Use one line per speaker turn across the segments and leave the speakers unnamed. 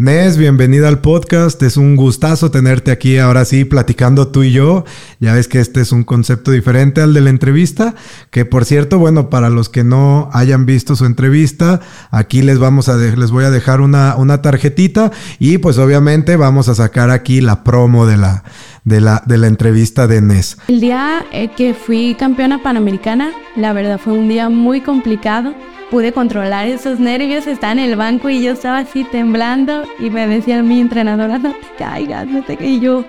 Nes, bienvenida al podcast. Es un gustazo tenerte aquí ahora sí platicando tú y yo. Ya ves que este es un concepto diferente al de la entrevista, que por cierto, bueno, para los que no hayan visto su entrevista, aquí les vamos a les voy a dejar una, una tarjetita y pues obviamente vamos a sacar aquí la promo de la de la de la entrevista de Nes.
El día eh, que fui campeona panamericana, la verdad fue un día muy complicado pude controlar esos nervios, estaba en el banco y yo estaba así temblando y me decía mi entrenadora, no te caigas, no te caigas. Y yo,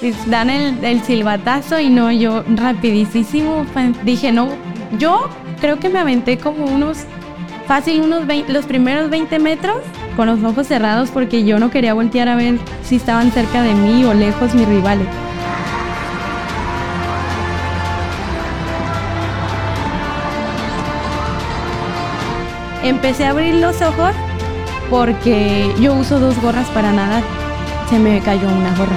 pues, dan el, el silbatazo y no, yo rapidísimo dije, no, yo creo que me aventé como unos, fácil unos los primeros 20 metros con los ojos cerrados porque yo no quería voltear a ver si estaban cerca de mí o lejos mis rivales. Empecé a abrir los ojos porque yo uso dos gorras para nadar. Se me cayó una gorra.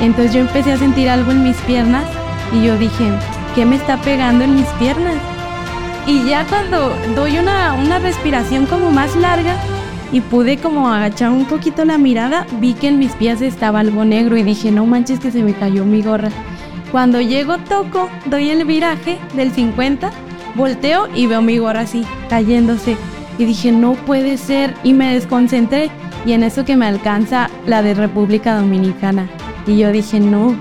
Entonces yo empecé a sentir algo en mis piernas y yo dije, ¿qué me está pegando en mis piernas? Y ya cuando doy una, una respiración como más larga y pude como agachar un poquito la mirada, vi que en mis pies estaba algo negro y dije, no manches que se me cayó mi gorra. Cuando llego, toco, doy el viraje del 50 Volteo y veo mi gorra así, cayéndose. Y dije, no puede ser. Y me desconcentré. Y en eso que me alcanza la de República Dominicana. Y yo dije, no.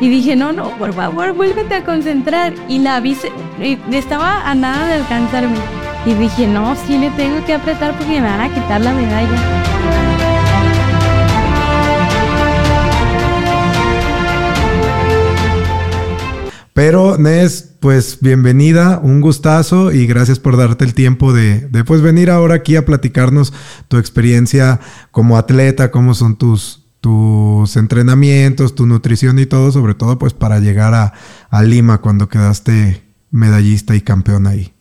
Y dije, no, no, por favor, vuélvete a concentrar. Y la vi, estaba a nada de alcanzarme. Y dije, no, sí le tengo que apretar porque me van a quitar la medalla.
Pero Nes, pues bienvenida, un gustazo y gracias por darte el tiempo de, de pues, venir ahora aquí a platicarnos tu experiencia como atleta, cómo son tus, tus entrenamientos, tu nutrición y todo, sobre todo pues para llegar a, a Lima cuando quedaste medallista y campeón ahí.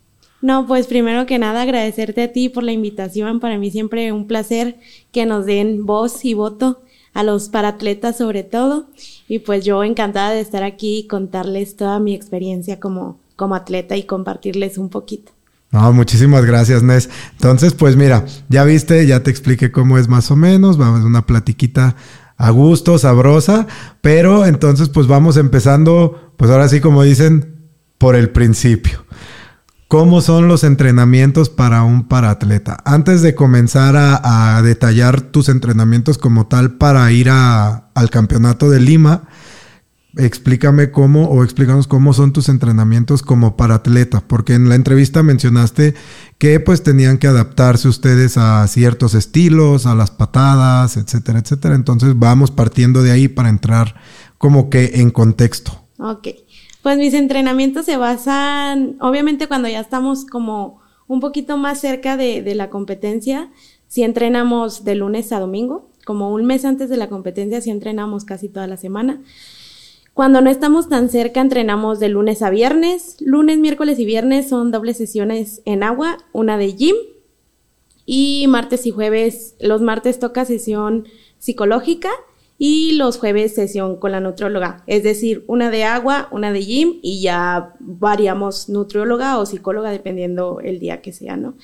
No, pues primero que nada agradecerte a ti por la invitación. Para mí siempre un placer que nos den voz y voto a los paratletas sobre todo. Y pues yo encantada de estar aquí y contarles toda mi experiencia como, como atleta y compartirles un poquito.
No, muchísimas gracias, Nes. Entonces, pues mira, ya viste, ya te expliqué cómo es más o menos. Vamos a una platiquita a gusto, sabrosa. Pero entonces, pues vamos empezando, pues ahora sí, como dicen, por el principio. ¿Cómo son los entrenamientos para un paratleta? Antes de comenzar a, detallar tus entrenamientos como tal para ir al campeonato de Lima, explícame cómo o explícanos cómo son tus entrenamientos como paratleta, porque en la entrevista mencionaste que pues tenían que adaptarse ustedes a ciertos estilos, a las patadas, etcétera, etcétera. Entonces vamos partiendo de ahí para entrar como que en contexto.
Ok. Pues mis entrenamientos se basan, obviamente cuando ya estamos como un poquito más cerca de, la competencia, si entrenamos de lunes a domingo, como un mes antes de la competencia, si entrenamos casi toda la semana. Cuando no estamos tan cerca, entrenamos de lunes a viernes. Lunes, miércoles y viernes son dobles sesiones en agua, una de gym. Y martes y jueves, los martes toca sesión psicológica y los jueves sesión con la nutrióloga, es decir, una de agua, una de gym y ya variamos nutrióloga o psicóloga dependiendo el día que sea, ¿no?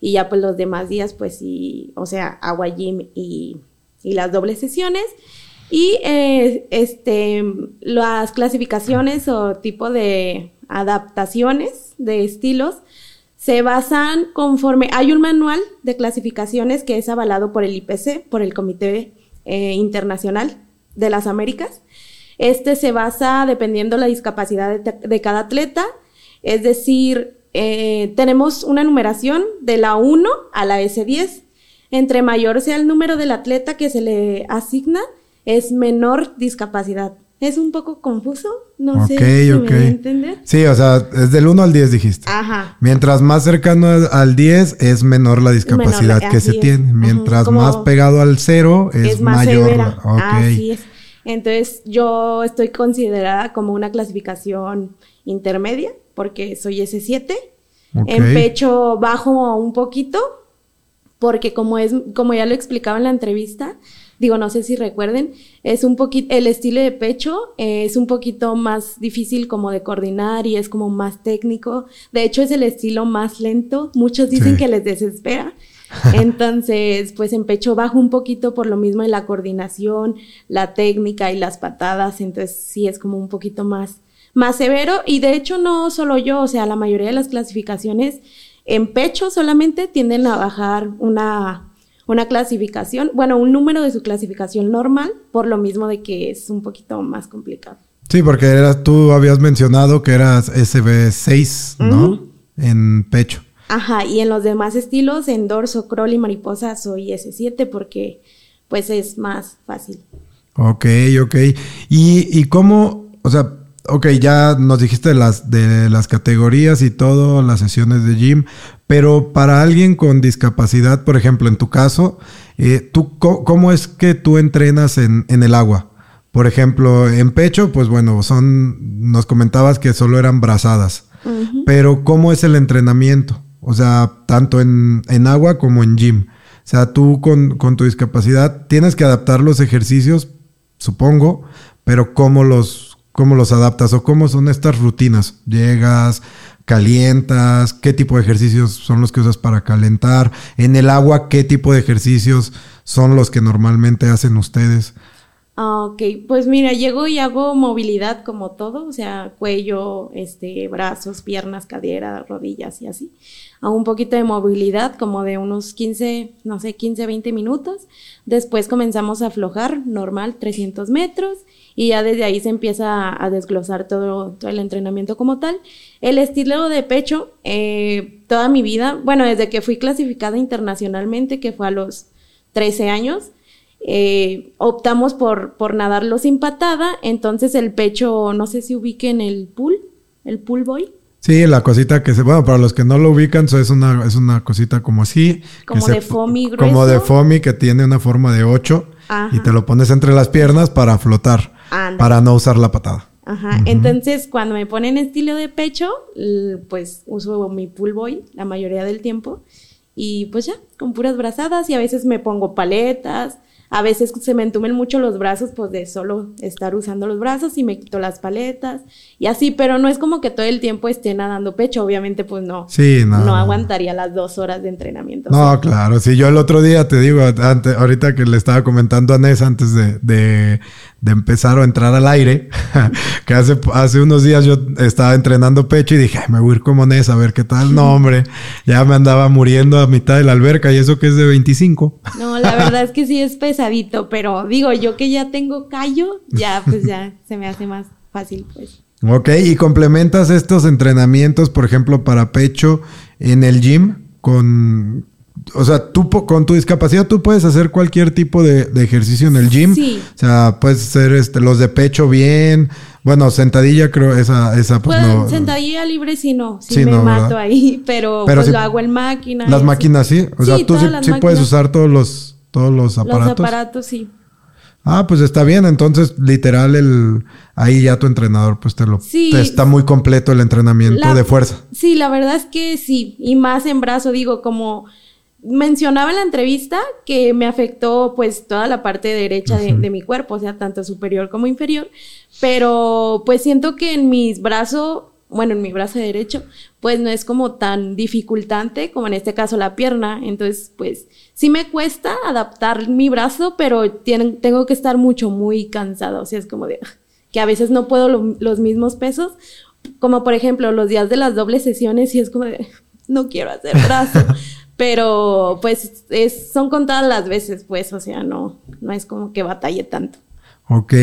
Y ya pues los demás días pues sí, o sea, agua, gym y, y las dobles sesiones. Y eh, este, las clasificaciones o tipo de adaptaciones de estilos se basan conforme, hay un manual de clasificaciones que es avalado por el IPC, por el Comité eh, internacional de las Américas. Este se basa dependiendo la discapacidad de, cada atleta, es decir, eh, tenemos una numeración de la 1 a la S10. Entre mayor sea el número del atleta que se le asigna, es menor discapacidad. Es un poco confuso, no sé si me a entender.
Sí, o sea, es del 1 al 10 dijiste.
Ajá.
Mientras más cercano al 10 es menor la discapacidad que se tiene. Mientras más pegado al 0 es, mayor.
Así es. Entonces, yo estoy considerada como una clasificación intermedia porque soy S7. En pecho bajo un poquito porque como es como ya lo explicaba en la entrevista, digo, no sé si recuerden, es un poquito, el estilo de pecho es un poquito más difícil como de coordinar y es como más técnico. De hecho, es el estilo más lento. Muchos dicen que les desespera. Entonces, pues en pecho bajo un poquito por lo mismo de la coordinación, la técnica y las patadas. Entonces, sí es como un poquito más, más severo. Y de hecho, no solo yo, o sea, la mayoría de las clasificaciones en pecho solamente tienden a bajar una, una clasificación, bueno, un número de su clasificación normal, por lo mismo de que es un poquito más complicado.
Sí, porque eras, tú habías mencionado que eras SB6, ¿no? En pecho.
Ajá, y en los demás estilos, en dorso, crawl y mariposa, soy S7 porque pues es más fácil.
Ok, ok. ¿Y, y cómo, o sea, ok, ya nos dijiste de las, de las categorías y todo, las sesiones de gym, pero para alguien con discapacidad, por ejemplo, en tu caso, eh, ¿tú, ¿cómo es que tú entrenas en, en el agua? Por ejemplo, en pecho, pues bueno, son, nos comentabas que solo eran brazadas, pero ¿cómo es el entrenamiento? O sea, tanto en, agua como en gym. O sea, tú con, tu discapacidad tienes que adaptar los ejercicios, supongo, pero ¿cómo los, cómo los adaptas o cómo son estas rutinas? Llegas, calientas, qué tipo de ejercicios son los que usas para calentar, en el agua, qué tipo de ejercicios son los que normalmente hacen ustedes.
Ah, ok, pues mira, llego y hago movilidad como todo, o sea, cuello, este, brazos, piernas, cadera, rodillas y así. Hago un poquito de movilidad, como de unos 15, no sé, 15, 20 minutos. Después comenzamos a aflojar, normal, 300 metros, y ya desde ahí se empieza a desglosar todo, todo el entrenamiento como tal. El estilo de pecho, eh, toda mi vida, bueno, desde que fui clasificada internacionalmente, que fue a los 13 años, eh, optamos por, por nadarlo sin patada, entonces el pecho, no sé si ubiquen el pool, el pool boy.
Sí, la cosita que se, bueno, para los que no lo ubican, es una, es una cosita como así.
Como de foamy grueso.
Como de foamy que tiene una forma de 8 y te lo pones entre las piernas para flotar, para no usar la patada.
Ajá, entonces cuando me ponen estilo de pecho, pues uso mi pool boy la mayoría del tiempo y pues ya, con puras brazadas y a veces me pongo paletas, a veces se me entumen mucho los brazos, pues de solo estar usando los brazos y me quito las paletas y así, pero no es como que todo el tiempo esté nadando pecho, obviamente pues no.
Sí, no.
No aguantaría las dos horas de entrenamiento.
No, claro, sí, yo el otro día te digo, antes, ahorita que le estaba comentando a Nes antes de, de, empezar o entrar al aire, que hace, hace unos días yo estaba entrenando pecho y dije, me voy a ir como Nes a ver qué tal. No, hombre, ya me andaba muriendo a mitad de la alberca y eso que es de 25.
No, la verdad es que sí es pesado pero digo, yo que ya tengo callo, ya pues ya se me hace más fácil, pues.
Ok, y complementas estos entrenamientos, por ejemplo, para pecho en el gym con o sea, tú con tu discapacidad tú puedes hacer cualquier tipo de, ejercicio en el gym. Sí. O sea, puedes hacer este, los de pecho bien. Bueno, sentadilla creo, esa, esa pues, no.
Sentadilla libre sí no, sí, me mato ahí, pero, pues lo hago en máquina.
Las máquinas sí. O sea, tú sí puedes usar todos los todos los aparatos.
Los aparatos, sí.
Ah, pues está bien. Entonces, literal, el ahí ya tu entrenador, pues te lo sí, está muy completo el entrenamiento de fuerza.
Sí, la verdad es que sí. Y más en brazo, digo, como mencionaba en la entrevista que me afectó pues toda la parte derecha de, de, mi cuerpo, o sea, tanto superior como inferior, pero pues siento que en mis brazos bueno, en mi brazo derecho, pues no es como tan dificultante como en este caso la pierna. Entonces, pues sí me cuesta adaptar mi brazo, pero tengo que estar mucho, muy cansado. O sea, es como de que a veces no puedo los mismos pesos. Como por ejemplo, los días de las dobles sesiones, y es como de no quiero hacer brazo. pero pues es, son contadas las veces, pues, o sea, no, no es como que batalle tanto.
Ok,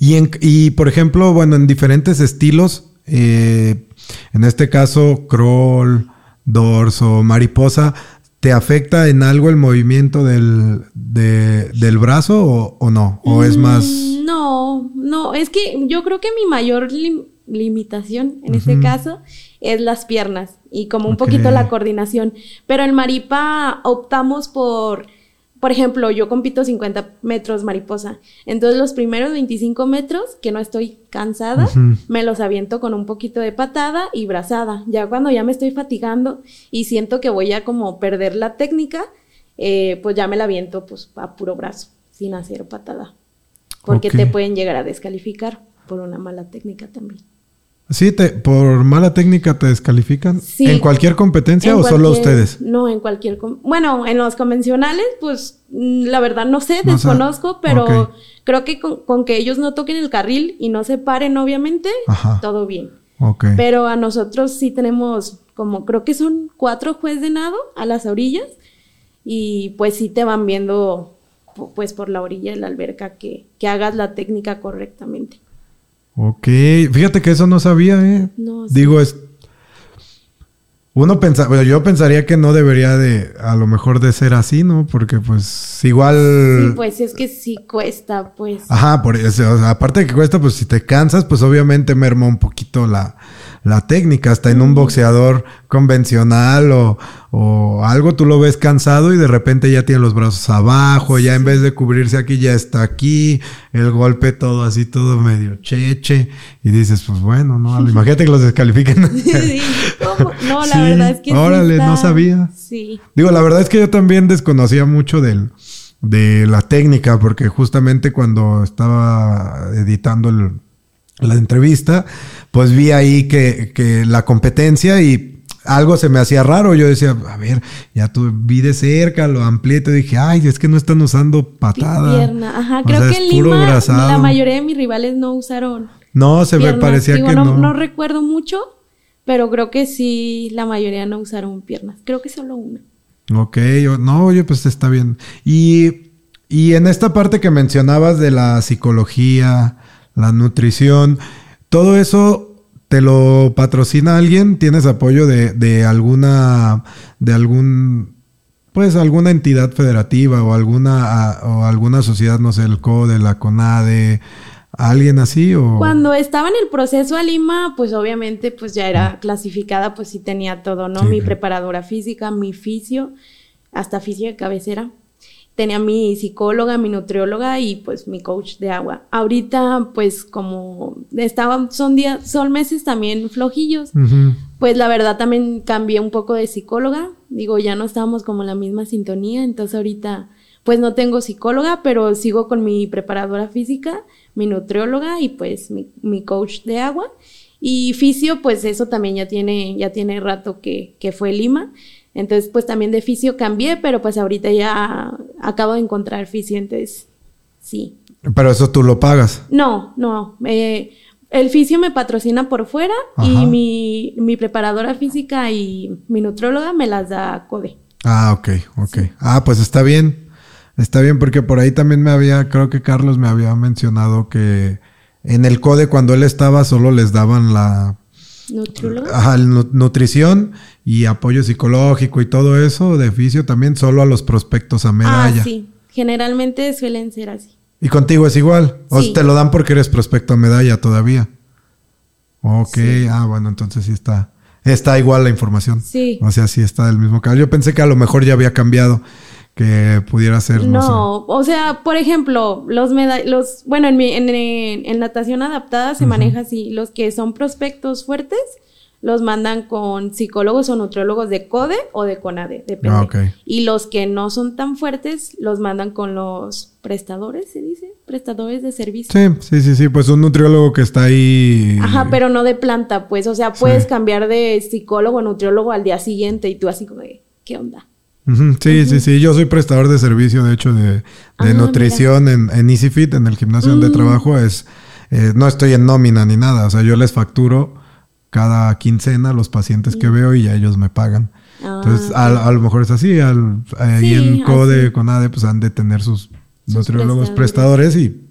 y, en, y por ejemplo, bueno, en diferentes estilos, eh, en este caso, crawl, dorso, mariposa, ¿te afecta en algo el movimiento del, del brazo o, no? ¿O es mm, más...?
No, no, es que yo creo que mi mayor limitación en este caso es las piernas y como un poquito la coordinación. Pero en Maripa optamos por por ejemplo, yo compito 50 metros mariposa. Entonces, los primeros 25 metros, que no estoy cansada, me los aviento con un poquito de patada y brazada. Ya cuando ya me estoy fatigando y siento que voy a como perder la técnica, eh, pues ya me la aviento pues a puro brazo, sin hacer patada. Porque te pueden llegar a descalificar por una mala técnica también.
Sí, te, por mala técnica te descalifican.
Sí.
¿En cualquier competencia
En
o solo ustedes?
No, en cualquier... Bueno, en los convencionales, pues mm, la verdad no sé,
No sé.
desconozco, pero creo que con, con que ellos no toquen el carril y no se paren, obviamente,
Ajá.
todo bien.
Ok.
Pero a nosotros sí tenemos como, creo que son cuatro jueces de nado a las orillas y pues sí te van viendo pu- pues por la orilla de la alberca que, que hagas la técnica correctamente.
Ok. Fíjate que eso no sabía, ¿eh?
No, sí.
Digo, es. Uno pensa, bueno, yo pensaría que no debería de, a lo mejor de ser así, ¿no? Porque pues igual.
Sí, pues es que sí cuesta, pues.
Ajá, por eso, o sea, aparte de que cuesta, pues si te cansas, pues obviamente merma un poquito la, la técnica. Hasta en un boxeador convencional o, o algo, tú lo ves cansado y de repente ya tiene los brazos abajo, ya en vez de cubrirse aquí, ya está aquí, el golpe todo así, todo medio cheche. Y dices, pues bueno, no, imagínate que los descalifiquen.
Sí, ¿cómo? No, la
Sí,
verdad es que sí
órale, no sabía.
Sí.
Digo, la verdad es que yo también desconocía mucho del, de la técnica, porque justamente cuando estaba editando el- la entrevista, pues vi ahí que, que la competencia y algo se me hacía raro. Yo decía, a ver, ya tú vi de cerca, lo amplié, te dije, ay, es que no están usando patada.
Pierna. Ajá,
O
creo
sea,
que en Lima
brazado.
la mayoría de mis rivales no usaron
No, se me parecía
Digo,
que
no,
no.
no recuerdo mucho, pero creo que sí, la mayoría no usaron piernas. Creo que solo una.
Ok, o- no, oye, pues está bien. Y, y en esta parte que mencionabas de la psicología, la nutrición, todo eso te lo patrocina alguien, tienes apoyo de, de alguna, de algún, pues alguna entidad federativa o alguna, a- o alguna sociedad, no sé, el CODE, la CONADE, alguien así o.
Cuando estaba en el proceso a Lima, pues obviamente pues ya era clasificada, pues sí tenía todo, ¿no?
Sí,
mi preparadora física, mi fisio, hasta fisio de cabecera. Tenía mi psicóloga, mi nutrióloga y pues mi coach de agua. Ahorita pues como estaban, son días, son meses también flojillos. Pues la verdad también cambié un poco de psicóloga. Digo, ya no estábamos como en la misma sintonía, entonces ahorita pues no tengo psicóloga, pero sigo con mi preparadora física, mi nutrióloga y pues mi, mi coach de agua. Y fisio, pues eso también ya tiene, ya tiene rato que, que fue Lima. Entonces, pues también de fisio cambié, pero pues ahorita ya acabo de encontrar fisio, entonces sí.
Pero eso tú lo pagas.
No, no. eh, el fisio me patrocina por fuera
Ajá.
y mi, mi preparadora física y mi nutróloga me las da CODE.
Ah, ok, ok. Ah, pues está bien. Está bien porque por ahí también me había, creo que Carlos me había mencionado que en el CODE cuando él estaba solo les daban la
¿Nutrióloga?
ajá, nutrición y apoyo psicológico y todo eso de fisio también solo a los prospectos a medalla.
Ah, sí. Generalmente suelen ser así.
Y contigo es igual. O
Sí.
te lo dan porque eres prospecto a medalla todavía. Ok, ah, bueno, entonces sí está. Está igual la información.
Sí.
O sea, sí está del mismo caso. Yo pensé que a lo mejor ya había cambiado. Que pudiera ser, no,
No, o sea, por ejemplo, los los, bueno, en, mi- en, en- en natación adaptada se maneja así, los que son prospectos fuertes los mandan con psicólogos o nutriólogos de CODE o de CONADE, depende.
Ah.
Y los que no son tan fuertes los mandan con los prestadores, se dice, prestadores de servicio.
Sí, sí, sí, sí. Pues un nutriólogo que está ahí.
Ajá, pero no de planta, pues, o sea, puedes cambiar de psicólogo a nutriólogo al día siguiente y tú así como de, ¿qué onda?
Sí, sí, sí. Yo soy prestador de servicio, de hecho, de, de
Ah,
nutrición en, en EasyFit, en el gimnasio
Mm.
donde trabajo. Es, eh, no estoy en nómina ni nada. O sea, yo les facturo cada quincena los pacientes que veo y ya ellos me pagan.
Mm. Ah,
Entonces, a, a lo mejor es así. Al,
Sí,
en CODE,
así.
CONADE, pues han de tener sus,
Sus
nutriólogos
prestadores.
prestadores y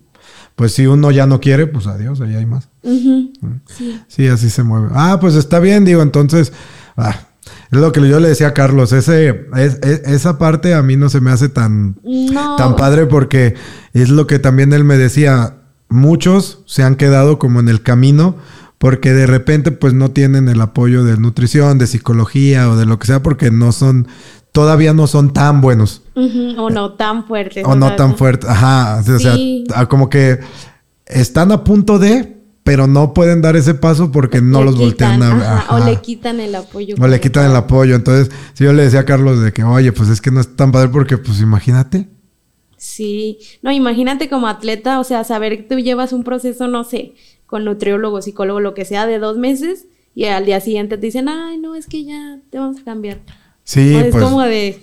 pues si uno ya no quiere, pues adiós, ahí hay más.
Sí.
Sí, así se mueve. Ah, pues está bien, digo, entonces, ah, es lo que yo le decía a Carlos, ese, es- es- esa parte a mí no se me hace tan,
No.
tan padre porque es lo que también él me decía, muchos se han quedado como en el camino porque de repente pues no tienen el apoyo de nutrición, de psicología o de lo que sea porque no son, todavía no son tan buenos
O no tan fuertes.
o no tan fuertes, ajá, o sea,
Sí.
como que están a punto de, pero no pueden dar ese paso porque no
le
los voltean a
ajá, O le quitan el apoyo.
O le quitan el apoyo. Entonces, si yo le decía a Carlos de que, oye, pues es que no es tan padre porque, pues imagínate.
Sí. No, imagínate como atleta, o sea, saber que tú llevas un proceso, no sé, con nutriólogo, psicólogo, lo que sea, de dos meses y al día siguiente te dicen, ay, no, es que ya te vamos a cambiar.
Sí,
O es
pues,
como de...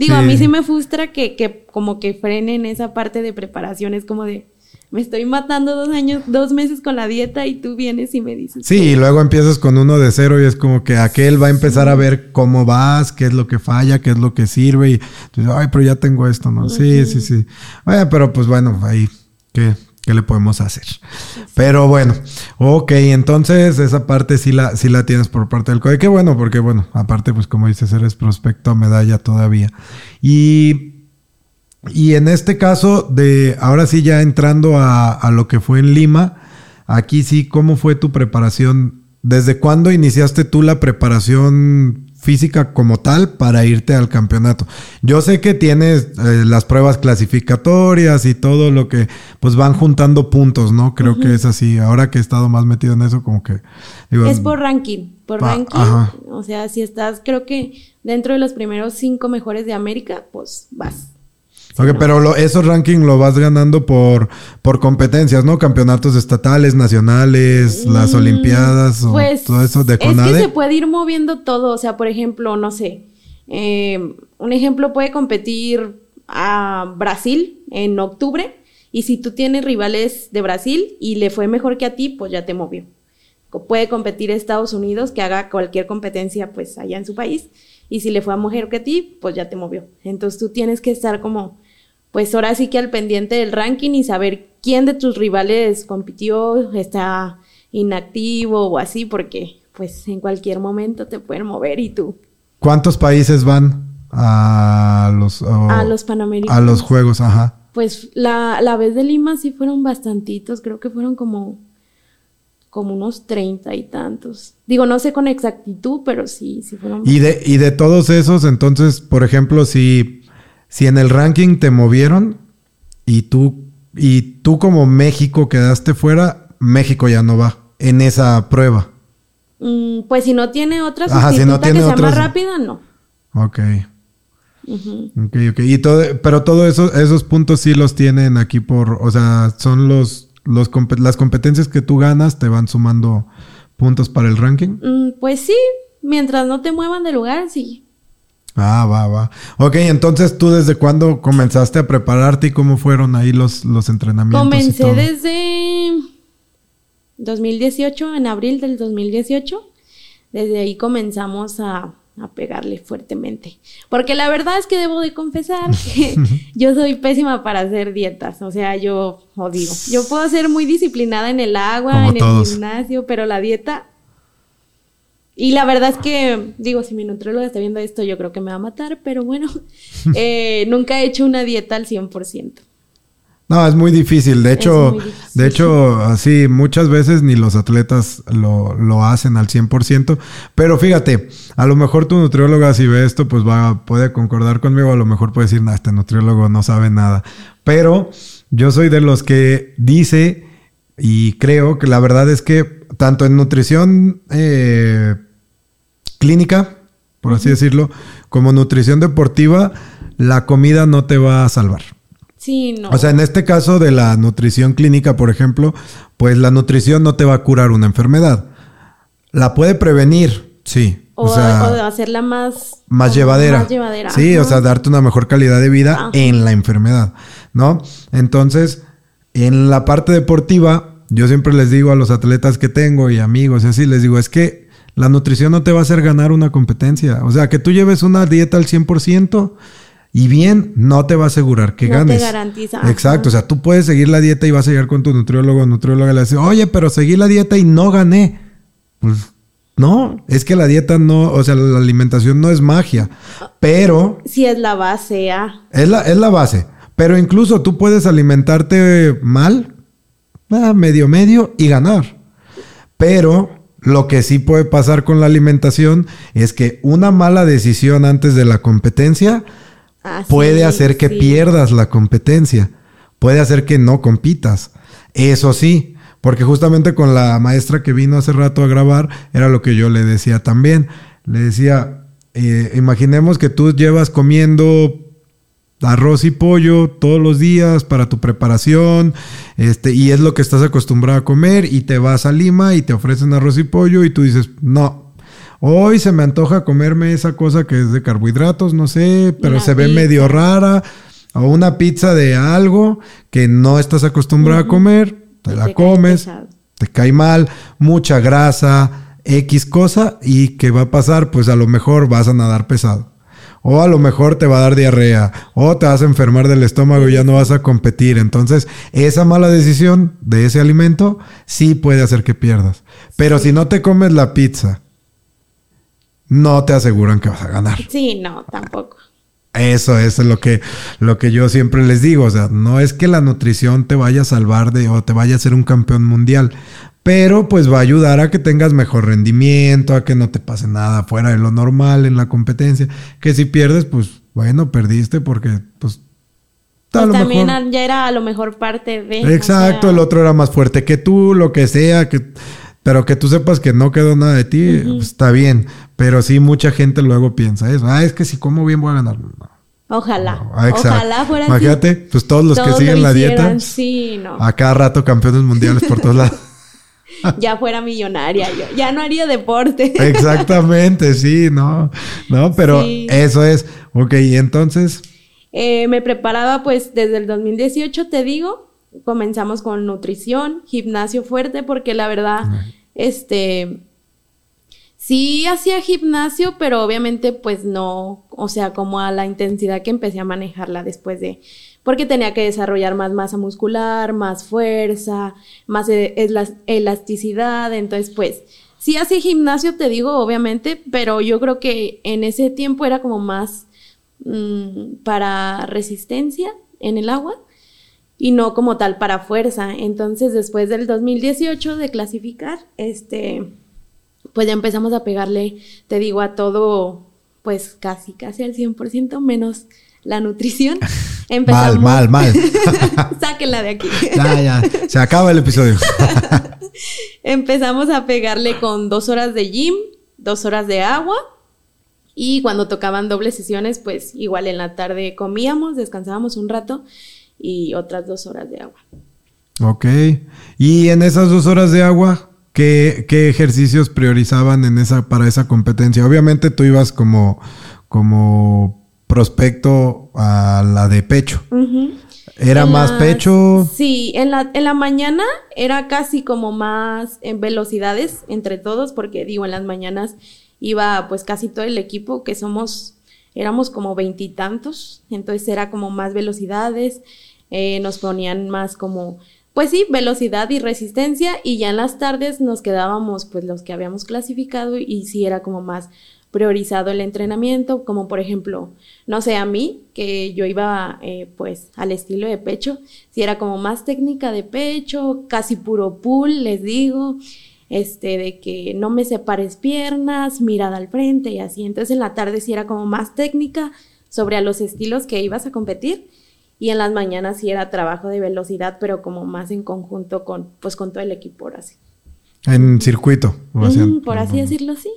Digo, a mí
Sí.
sí me frustra que, que como que frenen esa parte de preparación. Es como de, me estoy matando dos años, dos meses con la dieta y tú vienes y me dices.
Sí, y luego empiezas con uno de cero y es como que aquel va a empezar a ver cómo vas, qué es lo que falla, qué es lo que sirve y tú dices, ay, pero ya tengo esto, ¿no? Sí, sí, sí. Oye, pero pues bueno, ahí, ¿qué, qué le podemos hacer? Pero bueno, ok, entonces esa parte sí la, sí la tienes por parte del COE. Qué bueno, porque bueno, aparte pues como dices, eres prospecto a medalla todavía. Y... Y en este caso, de ahora sí ya entrando a, a lo que fue en Lima, aquí sí, ¿cómo fue tu preparación? ¿Desde cuándo iniciaste tú la preparación física como tal para irte al campeonato? Yo sé que tienes eh, las pruebas clasificatorias y todo lo que pues van juntando puntos, ¿no? Creo que es así. Ahora que he estado más metido en eso, como que digo,
Es por ranking, por ranking.
ajá.
O sea, si estás, creo que dentro de los primeros cinco mejores de América, pues vas.
Ok, pero lo- esos rankings lo vas ganando por, por competencias, ¿no? Campeonatos estatales, nacionales, las
Mm,
olimpiadas o
pues,
todo eso de
Es que
CONADE.
se puede ir moviendo todo. O sea, por ejemplo, no sé. eh, un ejemplo puede competir a Brasil en octubre. Y si tú tienes rivales de Brasil y le fue mejor que a ti, pues ya te movió. Puede competir Estados Unidos, que haga cualquier competencia pues allá en su país. Y si le fue a mujer que a ti, pues ya te movió. Entonces tú tienes que estar como, pues ahora sí que al pendiente del ranking y saber quién de tus rivales compitió, está inactivo o así, porque pues en cualquier momento te pueden mover y tú
¿Cuántos países van a los,
a los panamericanos.
a los juegos? Ajá.
Pues la, la vez de Lima sí fueron bastantitos, creo que fueron como, como unos treinta y tantos. Digo, no sé con exactitud, pero sí, sí fueron.
Y de, y de todos esos, entonces, por ejemplo, si, si en el ranking te movieron y tú, y tú como México quedaste fuera, México ya no va en esa prueba.
Mm, pues si no tiene otra
Ajá, si no tiene
que sea
otras-
más rápida, no.
Ok.
Ujú.
Ok, ok. Y todo, pero todos eso, esos puntos sí los tienen aquí por, o sea, son los, los las competencias que tú ganas te van sumando puntos para el ranking.
Mm, pues sí, mientras no te muevan de lugar, sí.
Ah, va, va. Ok, entonces tú desde cuándo comenzaste a prepararte y cómo fueron ahí los, los entrenamientos. y
Comencé
todo?
desde 2018, en abril del 2018. Desde ahí comenzamos a, a pegarle fuertemente. Porque la verdad es que debo de confesar que yo soy pésima para hacer dietas. O sea, yo odio. Yo puedo ser muy disciplinada en el agua,
Como
en el gimnasio, pero la dieta. Y la verdad es que, digo, si mi nutrióloga está viendo esto, yo creo que me va a matar, pero bueno, eh, nunca he hecho una dieta al 100%.
No, es muy difícil. De hecho,
difícil.
de hecho, así muchas veces ni los atletas lo, lo hacen al 100%. Pero fíjate, a lo mejor tu nutrióloga si ve esto, pues va, puede concordar conmigo. A lo mejor puede decir, no, este nutriólogo no sabe nada. Pero yo soy de los que dice y creo que la verdad es que tanto en nutrición eh, clínica, por así decirlo, como nutrición deportiva, la comida no te va a salvar.
Sí, no.
O sea, en este caso de la nutrición clínica, por ejemplo, pues la nutrición no te va a curar una enfermedad. La puede prevenir, sí.
O,
O, sea,
o hacerla más...
más llevadera.
Más llevadera.
Sí, o sea, darte una mejor calidad de vida
Ajá.
en la enfermedad, ¿no? Entonces, en la parte deportiva, yo siempre les digo a los atletas que tengo y amigos y así, les digo, es que la nutrición no te va a hacer ganar una competencia. O sea, que tú lleves una dieta al 100% y bien, no te va a asegurar que
No te
ganes.
garantiza, ajá.
Exacto, o sea, tú puedes seguir la dieta y vas a llegar con tu nutriólogo o nutrióloga y le dices, oye, pero seguí la dieta y no gané. Pues no, es que la dieta no, o sea, la alimentación no es magia, pero
Si es la base, ah.
es la, es la base. Pero incluso tú puedes alimentarte mal, ah, medio medio, y ganar. Pero lo que sí puede pasar con la alimentación es que una mala decisión antes de la competencia
Ah,
puede
sí,
hacer que
sí.
pierdas la competencia. Puede hacer que no compitas. Eso sí, porque justamente con la maestra que vino hace rato a grabar, era lo que yo le decía también. Le decía, eh, imaginemos que tú llevas comiendo arroz y pollo todos los días para tu preparación, este, y es lo que estás acostumbrado a comer, y te vas a Lima y te ofrecen arroz y pollo, y tú dices, no. Hoy se me antoja comerme esa cosa que es de carbohidratos, no sé, pero se ve medio rara. O una pizza de algo que no estás acostumbrado a comer, te la comes, te cae mal, mucha grasa, X cosa, y ¿qué va a pasar? Pues a lo mejor vas a nadar pesado. O a lo mejor te va a dar diarrea, o te vas a enfermar del estómago y ya no vas a competir. Entonces, esa mala decisión de ese alimento sí puede hacer que pierdas. Pero si no te comes la pizza, no te aseguran que vas a ganar.
Sí, no, tampoco.
Eso, eso es lo que, lo que yo siempre les digo. O sea, no es que la nutrición te vaya a salvar de o te vaya a ser un campeón mundial, pero pues va a ayudar a que tengas mejor rendimiento, a que no te pase nada fuera de lo normal en la competencia. Que si pierdes, pues bueno, perdiste porque pues
pues también ya era a lo mejor parte de.
Exacto, el otro era más fuerte que tú, lo que sea, que, pero que tú sepas que no quedó nada de ti, pues, está bien. Pero sí, mucha gente luego piensa eso. Ah, es que si como bien voy a ganar.
Ojalá. Ah, Ojalá fuera
Imagínate, pues todos los que siguen la dieta. Sí, no. A cada rato campeones mundiales por todos lados.
ya fuera millonaria yo. Ya no haría deporte.
Exactamente, sí, no. No, pero eso es. Ok, y entonces.
Eh, me preparaba pues desde el 2018, te digo. Comenzamos con nutrición, gimnasio fuerte, porque la verdad, este Sí hacía gimnasio, pero obviamente pues no, o sea, como a la intensidad que empecé a manejarla después de, porque tenía que desarrollar más masa muscular, más fuerza, más e, elasticidad, entonces pues sí hacía gimnasio, te digo, obviamente, pero yo creo que en ese tiempo era como más mm, para resistencia en el agua y no como tal para fuerza. Entonces después del 2018 de clasificar, este pues ya empezamos a pegarle, te digo, a todo, pues casi, casi al 100%, menos la nutrición.
Empezamos... Mal, mal, mal.
Sáquenla de aquí.
ya, ya, se acaba el episodio.
empezamos a pegarle con dos horas de gym, dos horas de agua. Y cuando tocaban dobles sesiones, pues igual en la tarde comíamos, descansábamos un rato y otras dos horas de agua.
Ok. Y en esas dos horas de agua, ¿Qué, ejercicios priorizaban en esa, para esa competencia? Obviamente tú ibas como, como prospecto a la de pecho. ¿Era más pecho?
Sí, en la, en la mañana era casi como más en velocidades entre todos, porque digo, en las mañanas iba pues casi todo el equipo, que somos, éramos como veintitantos, entonces era como más velocidades, eh, nos ponían más como pues sí, velocidad y resistencia y ya en las tardes nos quedábamos pues los que habíamos clasificado y sí era como más priorizado el entrenamiento, como por ejemplo, no sé, a mí, que yo iba eh, pues al estilo de pecho, si era como más técnica de pecho, casi puro pull, les digo, este, de que no me separes piernas, mirada al frente y así, entonces en la tarde sí era como más técnica sobre a los estilos que ibas a competir y en las mañanas sí era trabajo de velocidad, pero como más en conjunto con, pues, con todo el equipo, por así.
En circuito.
por así decirlo, sí.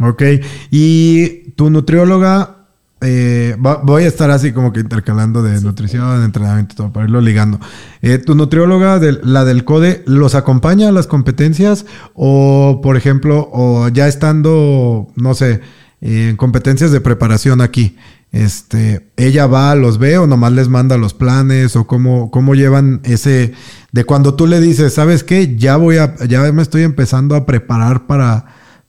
Ok. Y tu nutrióloga, eh, voy a estar así como que intercalando de nutrición, de entrenamiento, todo, para irlo ligando. Eh, ¿Tu nutrióloga, de, la del CODE, los acompaña a las competencias? O, por ejemplo, o ya estando, no sé, en competencias de preparación aquí, este, ella va, los ve o nomás les manda los planes o cómo, cómo llevan ese de cuando tú le dices, ¿sabes qué? Ya voy a, ya me estoy empezando a preparar para,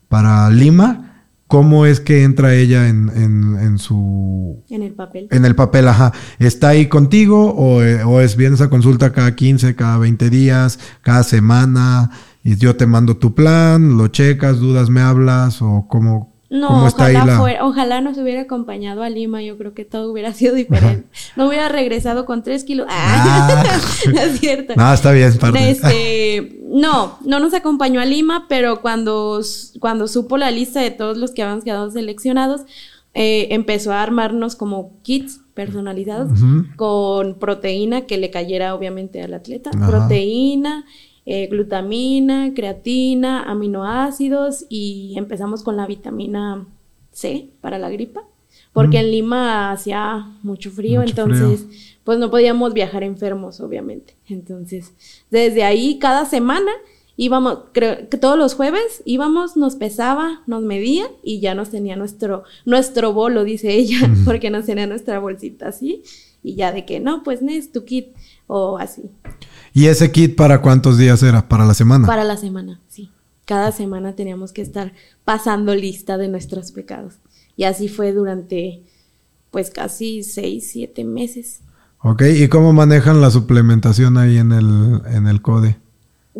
para Lima. ¿Cómo es que entra ella en, en, su...
En el papel.
En el papel, ajá. ¿Está ahí contigo o, eh, o es bien esa consulta cada 15, cada 20 días, cada semana? Y yo te mando tu plan, lo checas, dudas, me hablas o cómo,
no, ojalá, ojalá nos hubiera acompañado a Lima, yo creo que todo hubiera sido diferente. No hubiera regresado con tres kilos. Ah,
no es cierto. No, está bien,
este, no, no nos acompañó a Lima, pero cuando, cuando supo la lista de todos los que habían quedado seleccionados, eh, empezó a armarnos como kits personalizados con proteína que le cayera obviamente al atleta. Proteína, eh, glutamina, creatina, aminoácidos y empezamos con la vitamina C para la gripa. porque en Lima hacía mucho frío, entonces pues no podíamos viajar enfermos, obviamente. Entonces, desde ahí cada semana íbamos, creo que todos los jueves íbamos, nos pesaba, nos medía y ya nos tenía nuestro, nuestro bolo, dice ella, porque nos tenía nuestra bolsita así, y ya de que no, pues Nes, tu kit, o así.
¿Y ese kit para cuántos días era? ¿Para la semana?
Para la semana, sí. Cada semana teníamos que estar pasando lista de nuestros pecados. Y así fue durante, pues casi seis, siete meses.
Ok, ¿y cómo manejan la suplementación ahí en el, en el CODE?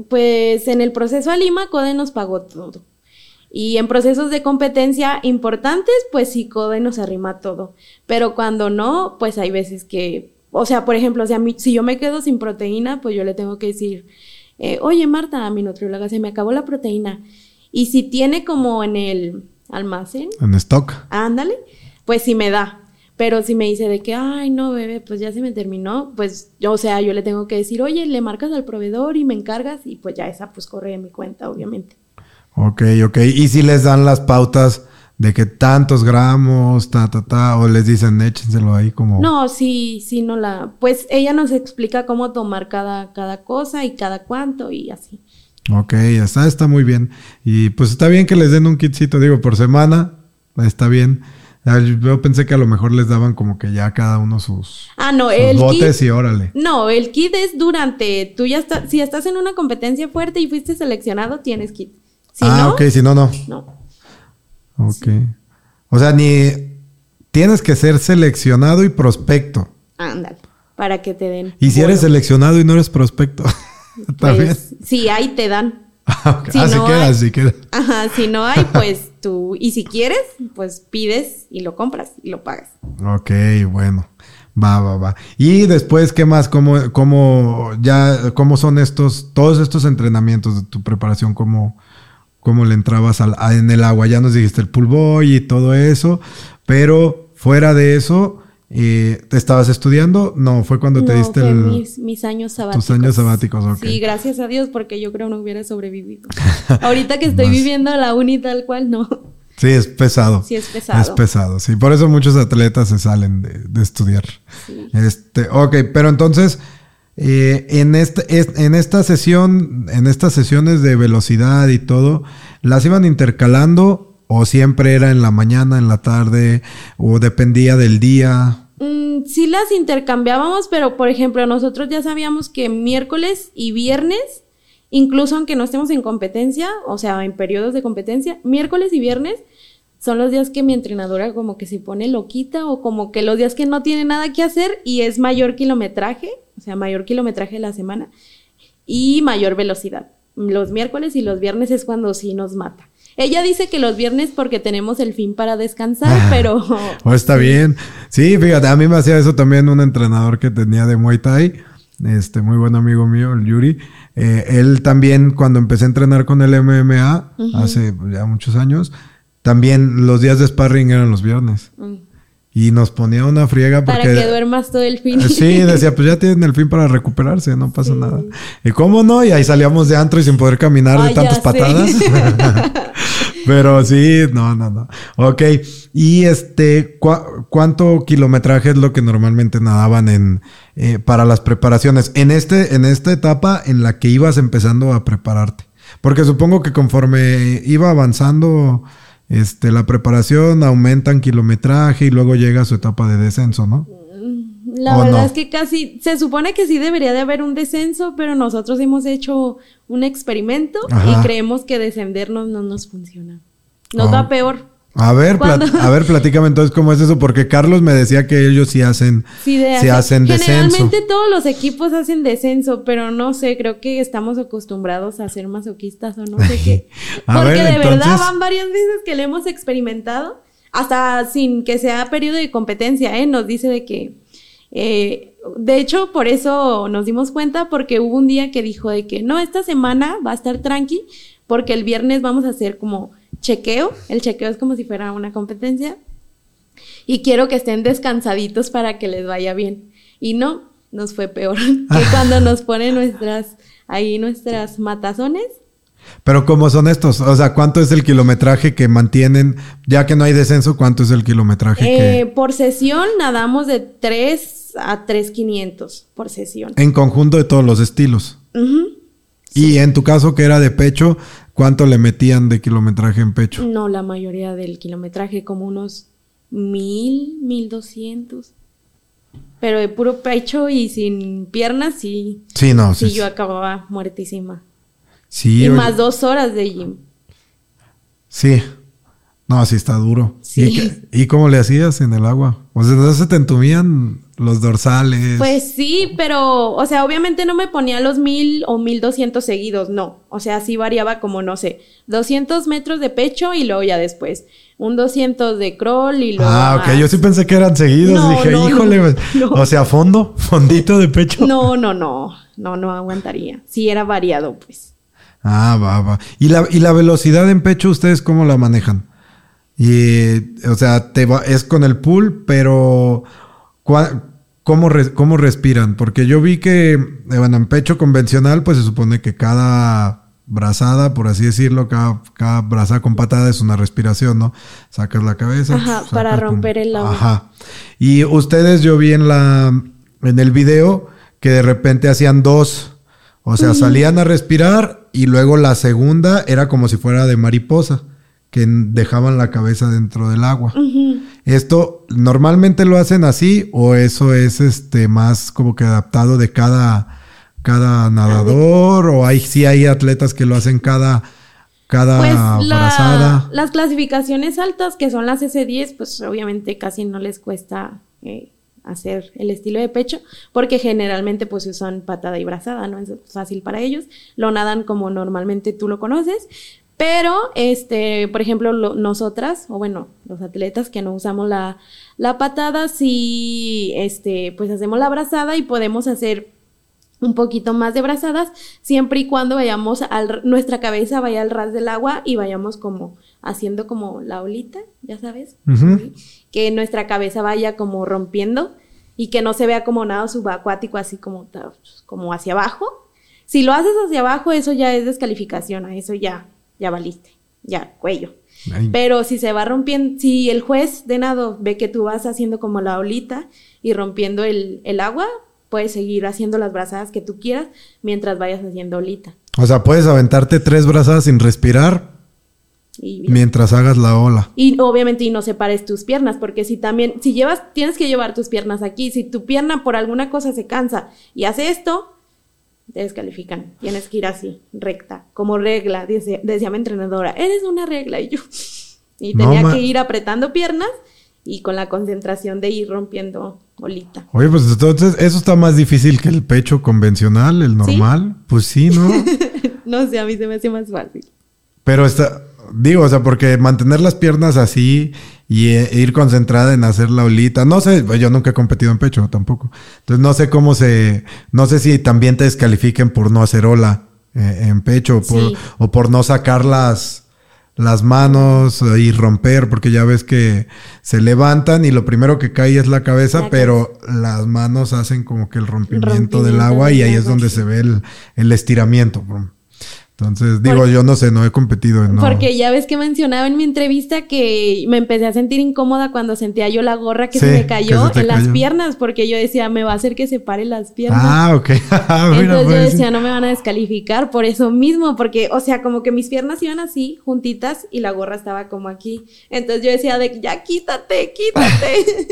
Pues en el proceso a Lima, CODE nos pagó todo. Y en procesos de competencia importantes, pues sí, CODE nos arrima todo. Pero cuando no, pues hay veces que, o sea, por ejemplo, o sea, si yo me quedo sin proteína, pues yo le tengo que decir, eh, oye Marta, a mi nutrióloga, se me acabó la proteína. Y si tiene como en el almacén.
En stock.
Ándale, pues sí me da. Pero si me dice de que, ay, no, bebé, pues ya se me terminó, pues yo, o sea, yo le tengo que decir, oye, le marcas al proveedor y me encargas y pues ya esa pues corre en mi cuenta, obviamente.
Ok, ok. ¿Y si les dan las pautas de que tantos gramos, ta, ta, ta, o les dicen échenselo ahí como...
No, sí, sí, no la... Pues ella nos explica cómo tomar cada, cada cosa y cada cuánto y así.
Ok, está, está muy bien. Y pues está bien que les den un kitcito, digo, por semana, está bien. Yo pensé que a lo mejor les daban como que ya cada uno sus,
ah, no,
botes y órale.
No, el kit es durante, tú ya estás, si estás en una competencia fuerte y fuiste seleccionado, tienes kit.
ah, ok, si no, no.
No.
Ok. O sea, ni tienes que ser seleccionado y prospecto.
Ándale, para que te den.
¿Y si eres seleccionado y no eres prospecto?
pues, sí, ahí te dan.
Ah, si así queda, así queda.
Ajá, si no hay, pues tú, y si quieres, pues pides y lo compras y lo pagas.
Ok, bueno. Va, va, va. Y después, ¿qué más? ¿Cómo, cómo, ya, cómo son estos, todos estos entrenamientos de tu preparación? ¿Cómo, cómo le entrabas al, en el agua? Ya nos dijiste el pool boy y todo eso, pero fuera de eso, ¿te estabas estudiando? No, fue cuando te diste
mis, años sabáticos.
Tus años sabáticos, ok.
Sí, gracias a Dios, porque yo creo no hubiera sobrevivido. Ahorita que estoy viviendo la uni tal cual, no.
Sí, es pesado.
Sí, es pesado.
Es pesado, sí. Por eso muchos atletas se salen de, estudiar. Este, ok, pero entonces, eh, en, este, en esta sesión, en estas sesiones de velocidad y todo, ¿las iban intercalando ¿O siempre era en la mañana, en la tarde? ¿O dependía del día?
Mm, sí las intercambiábamos, pero por ejemplo, nosotros ya sabíamos que miércoles y viernes, incluso aunque no estemos en competencia, o sea, en periodos de competencia, miércoles y viernes son los días que mi entrenadora como que se pone loquita o como que los días que no tiene nada que hacer y es mayor kilometraje, o sea, mayor kilometraje de la semana y mayor velocidad. Los miércoles y los viernes es cuando sí nos mata. Ella dice que los viernes porque tenemos el fin para descansar, ah, pero...
Oh, está bien. Sí, fíjate, a mí me hacía eso también un entrenador que tenía de Muay Thai, este muy buen amigo mío, el Yuri. Eh, él también, cuando empecé a entrenar con el MMA, hace ya muchos años, también los días de sparring eran los viernes. Mm. Y nos ponía una friega
porque... Para que duermas todo el fin.
Sí, decía, pues ya tienen el fin para recuperarse, no pasa nada. ¿Y cómo no? Y ahí salíamos de antro y sin poder caminar de tantas patadas. Pero sí, no, no, no. Ok. Y este, ¿cuánto kilometraje es lo que normalmente nadaban en eh, para las preparaciones? En este, en esta etapa en la que ibas empezando a prepararte. Porque supongo que conforme iba avanzando este, la preparación, aumentan kilometraje y luego llega su etapa de descenso, ¿no?
La verdad es que casi, se supone que sí debería de haber un descenso, pero nosotros hemos hecho un experimento y creemos que descendernos no nos funciona. Nos va peor.
A ver, a ver, platícame entonces cómo es eso, porque Carlos me decía que ellos sí hacen, sí, hacen descenso.
Generalmente todos los equipos hacen descenso, pero no sé, creo que estamos acostumbrados a ser masoquistas o no sé qué. porque de verdad van varias veces que le hemos experimentado, hasta sin que sea periodo de competencia, ¿eh? Nos dice de que eh, de hecho, por eso nos dimos cuenta, porque hubo un día que dijo de que no, esta semana va a estar tranqui, porque el viernes vamos a hacer como chequeo. El chequeo es como si fuera una competencia. Y quiero que estén descansaditos para que les vaya bien. Y no, nos fue peor que cuando nos ponen nuestras, ahí nuestras matazones.
Pero ¿cómo son estos? O sea, ¿cuánto es el kilometraje que mantienen? Ya que no hay descenso, ¿cuánto es el kilometraje
eh, Por sesión nadamos de 3 a 3,500 por sesión.
En conjunto de todos los estilos. Y en tu caso, que era de pecho, ¿cuánto le metían de kilometraje en pecho?
No, la mayoría del kilometraje, como unos mil, mil doscientos. Pero de puro pecho y sin piernas, sí.
Sí, no.
Sí, yo acababa muertísima.
Sí.
Y más dos horas de gym.
Sí. No, sí está duro.
Sí.
¿Y, cómo le hacías en el agua? O sea, ¿no se te entumían los dorsales?
Pues sí, pero, o sea, obviamente no me ponía los mil o mil doscientos seguidos, no. O sea, sí variaba como, no sé, 200 metros de pecho y luego ya después un 200 de crawl y luego.
Ah, ok. Yo sí pensé que eran seguidos. Dije, híjole, pues, o sea, fondo, fondito de pecho.
No, no, no. No, no aguantaría. Sí, era variado, pues.
Ah, va, va. ¿Y la, y la velocidad en pecho, ustedes cómo la manejan? Y, o sea, te va, es con el pool, pero ¿cómo, ¿cómo respiran? Porque yo vi que, bueno, en pecho convencional, pues se supone que cada brazada, por así decirlo, cada, cada brazada con patada es una respiración, ¿no? Sacas la cabeza.
Ajá, para romper el agua.
Ajá. Y ustedes, yo vi en la, en el video que de repente hacían dos. O sea, salían a respirar y luego la segunda era como si fuera de mariposa que dejaban la cabeza dentro del agua. ¿Esto normalmente lo hacen así o eso es este más como que adaptado de cada, cada nadador o hay sí hay atletas que lo hacen cada cada
pues las clasificaciones altas que son las S10 pues obviamente casi no les cuesta eh, hacer el estilo de pecho porque generalmente pues usan patada y brazada, no es fácil para ellos, lo nadan como normalmente tú lo conoces, pero, este, por ejemplo, nosotras, o bueno, los atletas que no usamos la, la patada, sí, este, pues hacemos la brazada y podemos hacer un poquito más de brazadas, siempre y cuando vayamos al, nuestra cabeza vaya al ras del agua y vayamos como haciendo como la olita, ya sabes, que nuestra cabeza vaya como rompiendo y que no se vea como nada subacuático así como, como hacia abajo. Si lo haces hacia abajo, eso ya es descalificación, a eso ya ya valiste, ya, cuello. Pero si se va rompiendo, si el juez de nado ve que tú vas haciendo como la olita y rompiendo el, agua, puedes seguir haciendo las brazadas que tú quieras mientras vayas haciendo olita.
O sea, puedes aventarte tres brazadas sin respirar mientras hagas la ola.
Y obviamente y no separes tus piernas, porque si también, si llevas, tienes que llevar tus piernas aquí, si tu pierna por alguna cosa se cansa y hace esto, te descalifican. Tienes que ir así, recta, como regla, decía, mi entrenadora, eres una regla y yo. Y tenía que ir apretando piernas y con la concentración de ir rompiendo olita.
Oye, pues entonces eso está más difícil que el pecho convencional, el normal. Pues sí, ¿no?
no sé, a mí se me hace más fácil.
Pero está, digo, o sea, porque mantener las piernas así y e, ir concentrada en hacer la olita. No sé, yo nunca he competido en pecho tampoco. Entonces no sé cómo se, no sé si también te descalifiquen por no hacer ola eh, en pecho o por no sacar las, las manos y romper, porque ya ves que se levantan y lo primero que cae es la cabeza, pero las manos hacen como que el rompimiento, del agua y ahí es donde se ve el, el estiramiento. Entonces, digo, yo no sé, no he competido en
Porque ya ves que mencionaba en mi entrevista que me empecé a sentir incómoda cuando sentía yo la gorra que se me cayó en las piernas, porque yo decía, me va a hacer que se pare las piernas.
Ah, ok.
Ah, Entonces yo pues, decía, no me van a descalificar por eso mismo, porque, o sea, como que mis piernas iban así, juntitas, y la gorra estaba como aquí. Entonces yo decía, de ya quítate, quítate.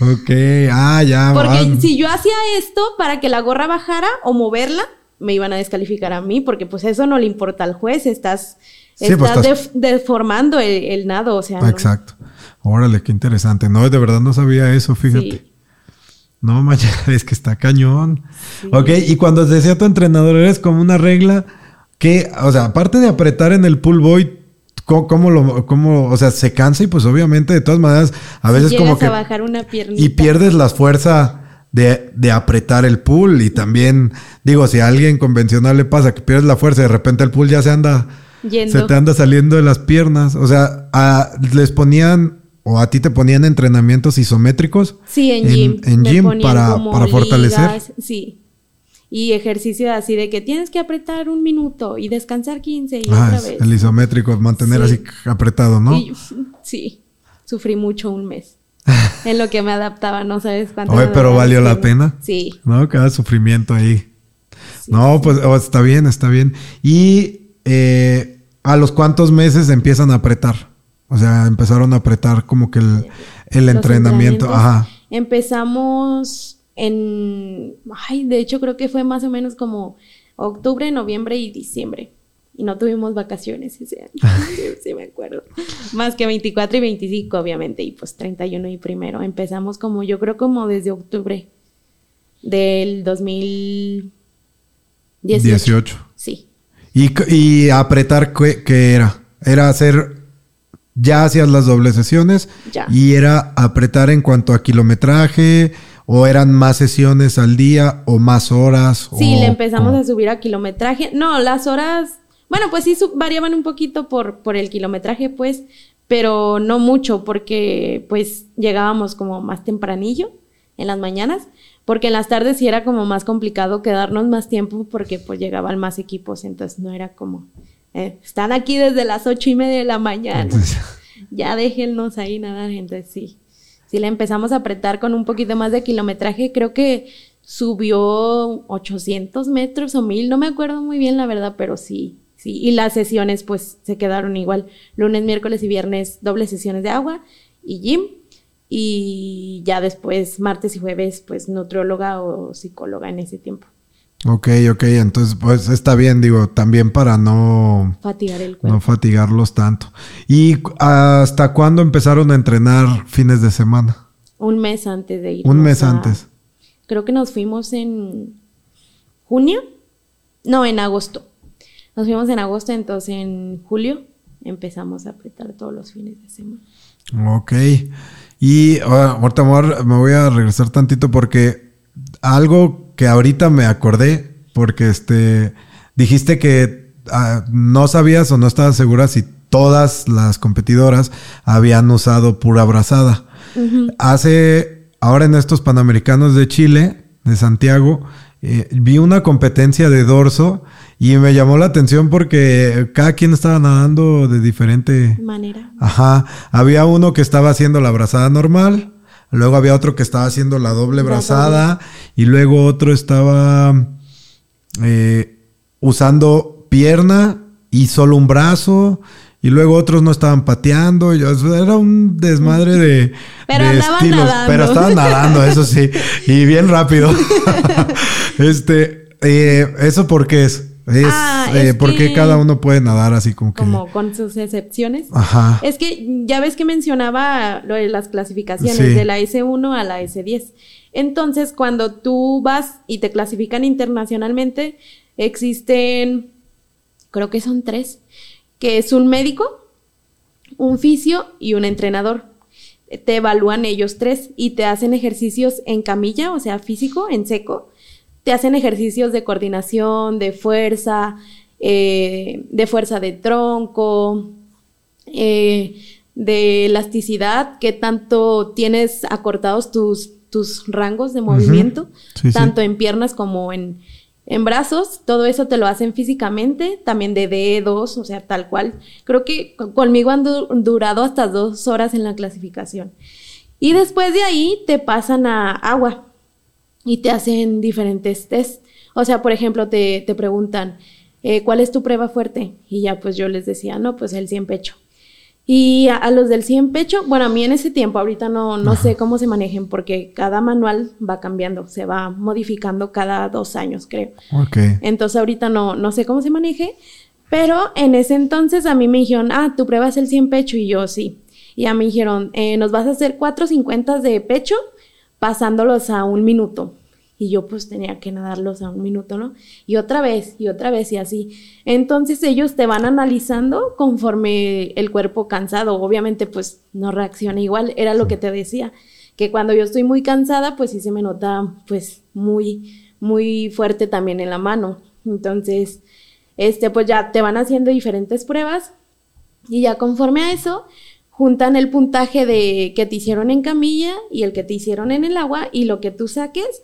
ok, ah, ya.
Porque si yo hacía esto para que la gorra bajara o moverla, me iban a descalificar a mí, porque pues eso no le importa al juez, estás, pues, deformando el, nado, o sea.
Exacto. Órale, qué interesante. No, de verdad no sabía eso, fíjate. No, Maya, es que está cañón. Ok, y cuando decía tu entrenador, eres como una regla que, o sea, aparte de apretar en el pull boy, ¿Cómo, lo, cómo, o sea, se cansa y pues obviamente de todas maneras a veces como que...
bajar una
y pierdes la fuerza de, de, apretar el pool y también, digo, si a alguien convencional le pasa que pierdes la fuerza y de repente el pool ya se anda, se te anda saliendo de las piernas, o sea, les ponían o a ti te ponían entrenamientos isométricos.
Sí, en gym.
En, gym para, para fortalecer.
sí. y ejercicio así de que tienes que apretar un minuto y descansar 15 y
Ah,
otra vez.
el isométrico, mantener
Sí.
así apretado, ¿no?
Y- sí, sufrí mucho un mes. en lo que me adaptaba, no sabes cuánto.
Oye, pero valió la pena.
Sí.
¿No? Cada sufrimiento ahí.
sí,
no,
sí.
pues oh, está bien, está bien. Y eh, a los cuántos meses empiezan a apretar. O sea, empezaron a apretar como que el, entrenamiento. Ajá.
Empezamos en. Ay, de hecho, creo que fue más o menos como octubre, noviembre y diciembre. Y no tuvimos vacaciones ese año. sí, sí, me acuerdo. Más que 24 y 25, obviamente. Y pues 31 y primero. Empezamos como, yo creo, como desde octubre del 2018.
18.
Sí.
¿Y, y apretar qué, qué era? Era hacer. Ya hacías las dobles sesiones.
Ya.
Y era apretar en cuanto a kilometraje. O eran más sesiones al día. O más horas.
Sí,
o-
le empezamos
o-
a subir a kilometraje. No, las horas, bueno, pues sí variaban un poquito por, por el kilometraje, pues, pero no mucho, porque pues llegábamos como más tempranillo en las mañanas, porque en las tardes sí era como más complicado quedarnos más tiempo porque pues llegaban más equipos, entonces no era como, eh, están aquí desde las ocho y media de la mañana, ya déjennos ahí nadar, entonces sí. Sí, le empezamos a apretar con un poquito más de kilometraje. Creo que subió 800 metros o 1000, no me acuerdo muy bien la verdad, pero sí, sí. Y las sesiones pues se quedaron igual. Lunes, miércoles y viernes dobles sesiones de agua y gym. Y ya después, martes y jueves, pues nutrióloga o psicóloga en ese tiempo.
Ok, ok. Entonces, pues está bien, digo, también para no.
Fatigar el cuerpo.
No fatigarlos tanto. ¿Y hasta cuándo empezaron a entrenar fines de semana?
Un mes antes de ir.
Un mes antes.
Creo que nos fuimos en junio. No, en agosto. Nos fuimos en agosto, entonces en julio empezamos a apretar todos los fines de semana.
Ok. Y ah, ahorita me voy a- me voy a regresar tantito porque algo que ahorita me acordé, porque este dijiste que ah, no sabías o no estabas segura si todas las competidoras habían usado pura abrazada. Hace, ahora en estos Panamericanos de Chile, de Santiago, eh, vi una competencia de dorso y me llamó la atención porque cada quien estaba nadando de diferente
Manera.
Ajá, había uno que estaba haciendo la brazada normal, luego había otro que estaba haciendo la doble
La
brazada y luego otro estaba eh, usando pierna y solo un brazo y luego otros no estaban pateando, y yo- era un desmadre de,
Pero
de
andaban nadando.
pero estaban nadando, eso sí, y bien rápido. este, eh, eso porque es, es,
Ah,
eh,
es
porque
que-
cada uno puede nadar así como que,
Como con sus excepciones.
ajá.
Es que ya ves que mencionaba lo de las clasificaciones
Sí.
de la S1 a la S10. Entonces, cuando tú vas y te clasifican internacionalmente, existen, creo que son tres, que es un médico, un fisio y un entrenador. Te evalúan ellos tres y te hacen ejercicios en camilla, o sea, físico, en seco. Te hacen ejercicios de coordinación, de fuerza, eh, de fuerza de tronco, eh, de elasticidad, que tanto tienes acortados tus, tus rangos de movimiento,
sí.
tanto en piernas como en, en brazos, todo eso te lo hacen físicamente, también de dedos, o sea, tal cual. Creo que con- conmigo han du- durado hasta dos horas en la clasificación. Y después de ahí te pasan a agua y te hacen diferentes test. O sea, por ejemplo, te, te preguntan, eh, ¿cuál es tu prueba fuerte? Y ya pues yo les decía, no, pues el 100 pecho. Y a, a los del 100 pecho, bueno, a mí en ese tiempo, ahorita no, no sé cómo se manejen porque cada manual va cambiando, se va modificando cada dos años, creo.
Ok.
Entonces ahorita no, no sé cómo se maneje, pero en ese entonces a mí me dijeron, ah, tu prueba es el 100 pecho y yo sí. Y a mí me dijeron, eh, nos vas a hacer 450 de pecho pasándolos a un minuto. Y yo pues tenía que nadarlos a un minuto, ¿no? Y otra vez, y otra vez, y así. Entonces ellos te van analizando conforme el cuerpo cansado. Obviamente pues no reacciona igual, era lo que te decía, que cuando yo estoy muy cansada pues sí se me nota pues muy, muy fuerte también en la mano. Entonces, este pues ya te van haciendo diferentes pruebas y ya conforme a eso, juntan el puntaje de que te hicieron en camilla y el que te hicieron en el agua y lo que tú saques,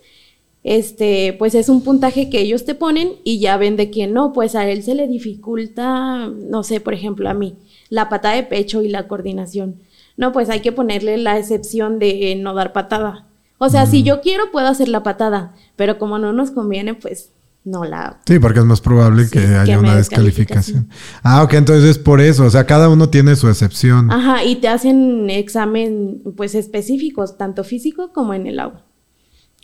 este, pues es un puntaje que ellos te ponen y ya ven de que no, pues a él se le dificulta, no sé, por ejemplo, a mí, la patada de pecho y la coordinación. No, pues hay que ponerle la excepción de no dar patada. O sea, si yo quiero, puedo hacer la patada, pero como no nos conviene, pues no la...
Sí, porque es más probable que haya una descalificación. Ah, ok, entonces es por eso, o sea, cada uno tiene su excepción.
Ajá, y te hacen examen, pues, específicos, tanto físico como en el agua.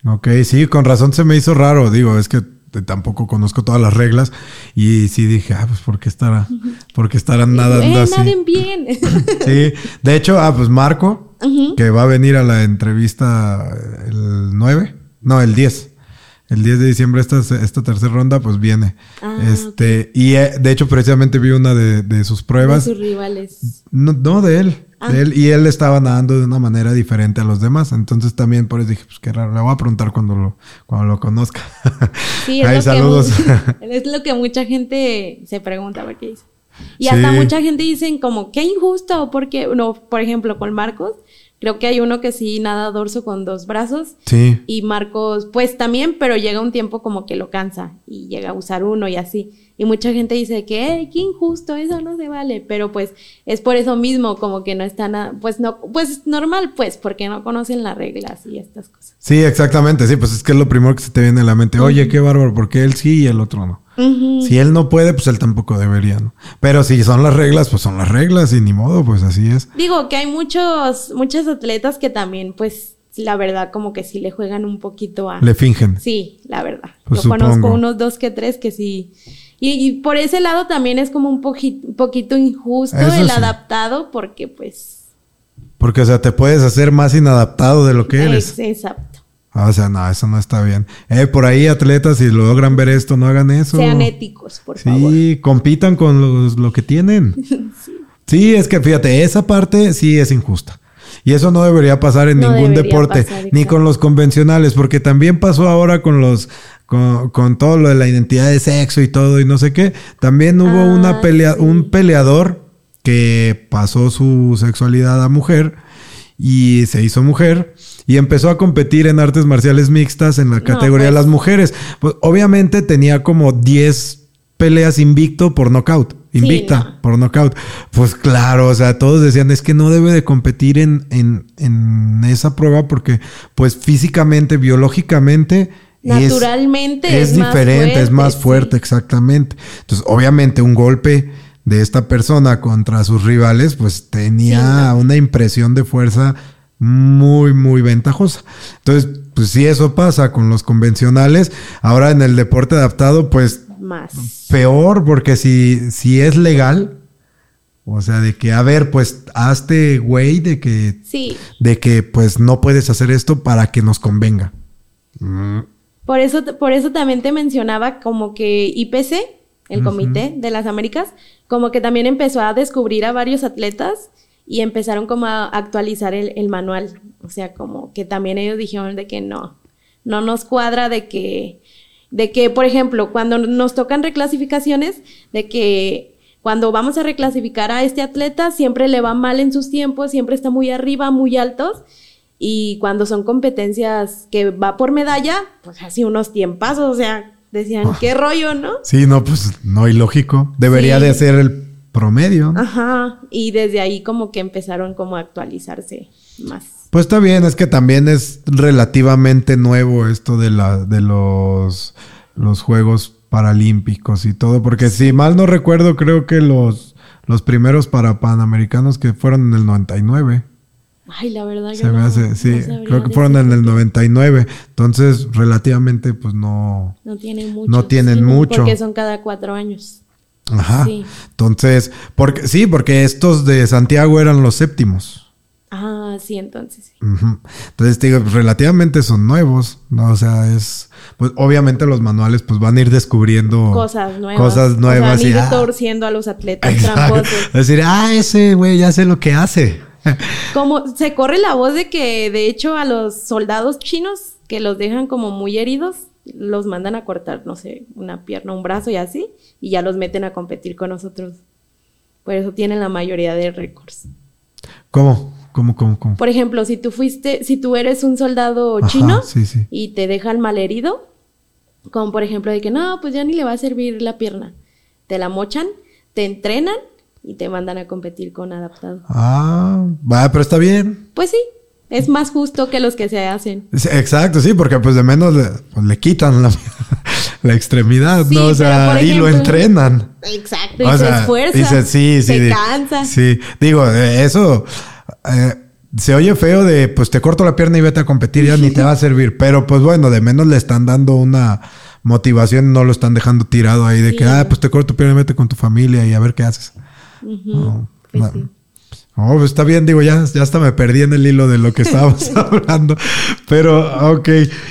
Ok, sí, con razón se me hizo raro, digo, es que tampoco conozco todas las reglas y sí dije, ah, pues ¿por qué estará, por qué estarán nadando eh, así?
Naden bien.
sí, de hecho, ah, pues Marco, que va a venir a la entrevista el 9, no, el 10 el 10 de diciembre esta, esta tercera ronda pues viene. Ah, este, y eh, de hecho precisamente vi una de, sus pruebas.
De sus rivales.
No, de él. Ah. De él. Y él estaba nadando de una manera diferente a los demás. Entonces también por eso dije, pues qué raro, le voy a preguntar cuando lo, cuando lo conozca.
Sí, es, lo saludos. Que, es lo que mucha gente se pregunta, ¿por qué dice? Y hasta mucha gente dicen como, qué injusto, porque, no, por ejemplo, con Marcos, Creo que hay uno que sí nada dorso con dos brazos.
Sí.
Y Marcos, pues también, pero llega un tiempo como que lo cansa y llega a usar uno y así. Y mucha gente dice que, qué injusto, eso no se vale. Pero pues es por eso mismo, como que no está nada, pues no, pues normal, pues, porque no conocen las reglas y estas cosas.
Sí, exactamente, sí, pues es que es lo primero que se te viene a la mente. Oye, qué bárbaro, porque él sí y el otro no. Si él no puede, pues él tampoco debería, ¿no? Pero si son las reglas, pues son las reglas y ni modo, pues así es.
Digo que hay muchos, muchos atletas que también, pues, la verdad, como que sí le juegan un poquito a...
Le fingen.
Sí, la verdad. Pues Yo conozco unos dos que tres que sí... Y, por ese lado también es como un poquito injusto el adaptado porque pues...
Porque, o sea, te puedes hacer más inadaptado de lo que eres.
Exacto.
Ah, o sea, no, eso no está bien. Eh, por ahí atletas, si logran ver esto, no hagan eso.
Sean éticos, por favor.
Sí, compitan con lo que tienen. sí. es que fíjate, esa parte sí es injusta. Y eso no debería pasar en ningún deporte, ni con los convencionales, porque también pasó ahora con los, con, todo lo de la identidad de sexo y todo y no sé qué. También hubo una ah, pelea, un peleador que pasó su sexualidad a mujer y se hizo mujer y empezó a competir en artes marciales mixtas en la categoría de pues. las mujeres. Pues obviamente tenía como 10 peleas invicto por knockout. Invicta por knockout. Pues claro, o sea, todos decían, es que no debe de competir en, en, esa prueba porque pues físicamente, biológicamente...
Naturalmente
es, diferente, es más fuerte, exactamente. Entonces, obviamente un golpe de esta persona contra sus rivales, pues tenía una impresión de fuerza muy, muy ventajosa. Entonces, pues si eso pasa con los convencionales, ahora en el deporte adaptado, pues
más
peor, porque si, si es legal, o sea, de que, a ver, pues hazte güey de que,
sí.
de que pues no puedes hacer esto para que nos convenga.
Mm. Por eso, por eso también te mencionaba como que IPC, el Comité de las Américas, como que también empezó a descubrir a varios atletas y empezaron como a actualizar el, manual. O sea, como que también ellos dijeron de que no, no nos cuadra de que, de que, por ejemplo, cuando nos tocan reclasificaciones, de que cuando vamos a reclasificar a este atleta, siempre le va mal en sus tiempos, siempre está muy arriba, muy altos. Y cuando son competencias que va por medalla, pues así unos tiempazos, o sea, decían, qué rollo, ¿no?
Sí, no, pues no ilógico. Debería de ser el promedio.
Ajá, y desde ahí como que empezaron como a actualizarse más.
Pues está bien, es que también es relativamente nuevo esto de la de los los Juegos Paralímpicos y todo, porque si mal no recuerdo, creo que los los primeros para panamericanos que fueron en el 99.
Ay, la verdad
Se me hace, sí, creo que fueron en el 99. Entonces, relativamente, pues no.
No tienen mucho.
No tienen mucho.
Porque son cada cuatro años.
Ajá. Entonces, porque, sí, porque estos de Santiago eran los séptimos.
Ah, sí, entonces.
Entonces, digo, relativamente son nuevos, ¿no? O sea, es, pues obviamente los manuales pues van a ir descubriendo
cosas nuevas.
Cosas nuevas.
y, ah, torciendo a los atletas tramposos.
Es decir, ah, ese güey ya sé lo que hace.
como se corre la voz de que, de hecho, a los soldados chinos que los dejan como muy heridos, los mandan a cortar, no sé, una pierna, un brazo y así, y ya los meten a competir con nosotros. Por eso tienen la mayoría de récords.
¿Cómo? ¿Cómo, cómo, cómo?
Por ejemplo, si tú fuiste, si tú eres un soldado
Ajá,
chino
sí, sí.
y te dejan malherido, como por ejemplo de que no, pues ya ni le va a servir la pierna. Te la mochan, te entrenan y te mandan a competir con adaptado.
Ah, va, pero está bien.
Pues sí, es más justo que los que se hacen.
Exacto, sí, porque pues de menos le, pues, le quitan la, la extremidad,
Sí,
¿no? O sea, y lo entrenan.
Exacto, y se
sea,
esfuerza.
dice, sí, sí.
Se
di-
cansa.
Sí, digo, eh, eso eh, se oye feo de, pues te corto la pierna y vete a competir, ya ni te va a servir. Pero pues bueno, de menos le están dando una motivación, no lo están dejando tirado ahí de
Sí.
que, ah, pues te corto tu pierna y vete con tu familia y a ver qué haces. No,
pues
no.
sí.
Oh, pues está bien, digo, ya, ya hasta me perdí en el hilo de lo que estábamos hablando. Pero, ok.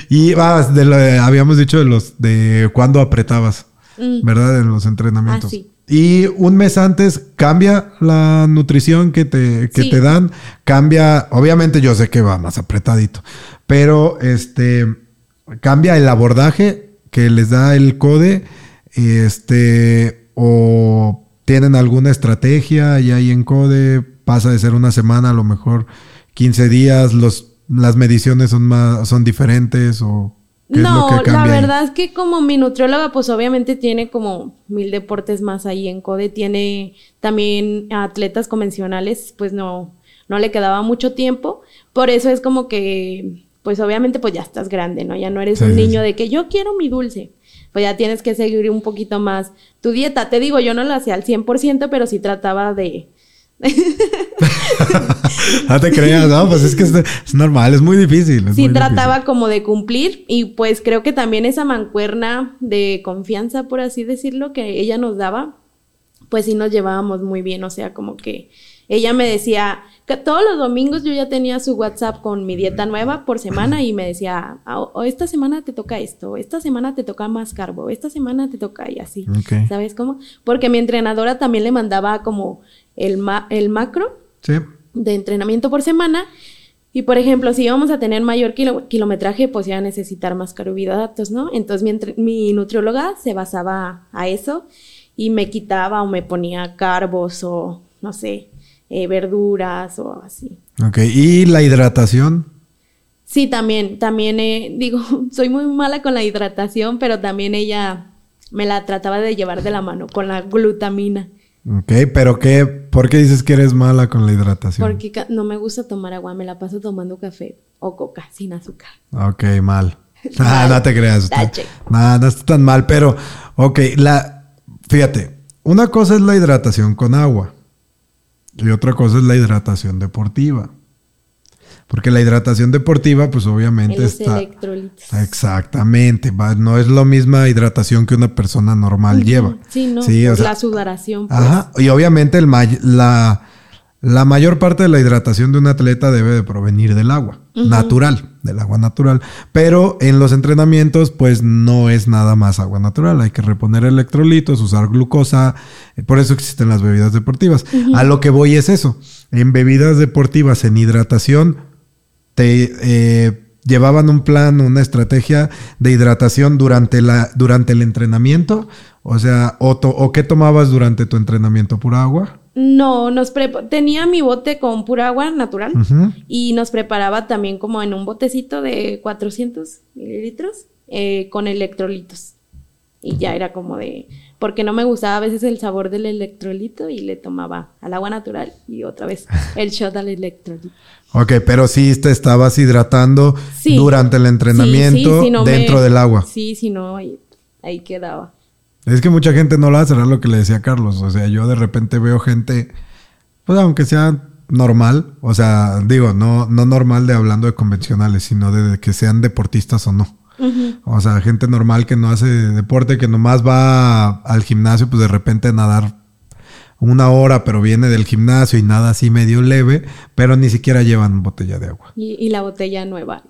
Y ah, de lo de- habíamos dicho de los de cuándo apretabas,
Mm.
¿verdad? En los entrenamientos.
Ah, sí.
Y un mes antes cambia la nutrición que te, que
Sí.
te dan. Cambia, obviamente yo sé que va más apretadito, pero este cambia el abordaje que les da el CODE. Este, o tienen alguna estrategia y ahí en CODE pasa de ser una semana a lo mejor 15 días, los, las mediciones son más, son diferentes o qué
No,
es lo que
la
ahí?
verdad es que como mi nutrióloga, pues obviamente tiene como mil deportes más ahí en CODE, tiene también atletas convencionales, pues no, no le quedaba mucho tiempo, por eso es como que, pues obviamente pues ya estás grande, ¿no? Ya no eres
Sí,
un niño
sí.
de que yo quiero mi dulce, pues ya tienes que seguir un poquito más tu dieta, te digo, yo no la hacía al 100%, pero sí trataba de...
no te creas, no, pues es que es, es normal, es muy difícil. es
sí
muy
trataba como de cumplir y pues creo que también esa mancuerna de confianza, por así decirlo, que ella nos daba, pues sí nos llevábamos muy bien, o sea, como que ella me decía que todos los domingos yo ya tenía su WhatsApp con mi dieta nueva por semana y me decía, "Ah, o esta semana te toca esto, esta semana te toca más carbo, esta semana te toca y así. ¿Sabes cómo? Porque mi entrenadora también le mandaba como el, ma- el macro.
Sí.
de entrenamiento por semana. Y por ejemplo, si íbamos a tener mayor kilo- kilometraje, pues iba a necesitar más carbohidratos, ¿no? Entonces mi, mi nutrióloga se basaba a eso y me quitaba o me ponía carbos o, no sé, eh, verduras o así.
Ok, y la hidratación.
Sí, también, también, eh, digo, soy muy mala con la hidratación, pero también ella me la trataba de llevar de la mano con la glutamina,
Ok, pero qué, ¿por qué dices que eres mala con la hidratación?
porque no me gusta tomar agua, me la paso tomando café o coca sin azúcar.
Ok, mal. Ah, no te creas. No, no está tan mal, pero, ok, la, fíjate, una cosa es la hidratación con agua y otra cosa es la hidratación deportiva. Porque la hidratación deportiva, pues obviamente
En los
está...
electrolitos.
Exactamente, va, no es la misma hidratación que una persona normal lleva.
Sí, no,
Sí, o sea,
la sudoración. pues.
Ajá, y obviamente el may- la, la mayor parte de la hidratación de un atleta debe de provenir del agua, natural, del agua natural. Pero en los entrenamientos, pues no es nada más agua natural. Hay que reponer electrolitos, usar glucosa. eh, Por eso existen las bebidas deportivas. A lo que voy es eso. En bebidas deportivas, en hidratación, te eh, llevaban un plan, una estrategia de hidratación durante, la, durante el entrenamiento. O sea, o, to- o qué tomabas durante tu entrenamiento, pura agua.
No, nos tenía mi bote con pura agua natural y nos preparaba también como en un botecito de 400 mililitros eh, con electrolitos. Y ya era como de, porque no me gustaba a veces el sabor del electrolito y le tomaba al agua natural y otra vez el shot al electrolito.
Ok, pero sí te estabas hidratando
Sí.
durante el entrenamiento
Sí, sí, si no me-
dentro del agua.
Sí, si no, ahí, ahí quedaba.
Es que mucha gente no lo hace, era lo que le decía Carlos. O sea, yo de repente veo gente, pues aunque sea normal, o sea, digo, no, no normal de hablando de convencionales, sino de que sean deportistas o no. O sea, gente normal que no hace deporte, que nomás va al gimnasio, pues de repente a nadar una hora, pero viene del gimnasio y nada así medio leve, pero ni siquiera llevan botella de agua.
Y, y la botella nueva.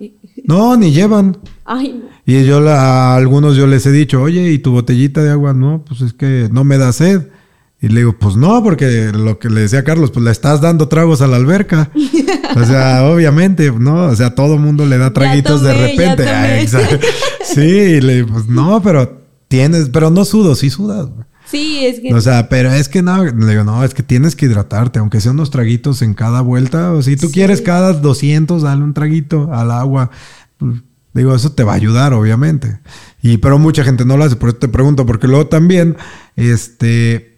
No, ni llevan.
Ay, no.
Y yo la- a algunos yo les he dicho, oye, ¿y tu botellita de agua? No, pues es que no me da sed. Y le digo, pues no, porque lo que le decía Carlos, pues le estás dando tragos a la alberca. O sea, obviamente, ¿no? O sea, todo mundo le da traguitos de
tomé,
repente. Sí, y le digo, pues no, pero tienes, pero no sudo, sí sudas. güey.
Sí, es que.
O sea, pero es que no, le digo, no, es que tienes que hidratarte, aunque sean unos traguitos en cada vuelta. O si tú quieres cada 200, dale un traguito al agua. Digo, eso te va a ayudar, obviamente. Y, pero mucha gente no lo hace, por eso te pregunto, porque luego también, este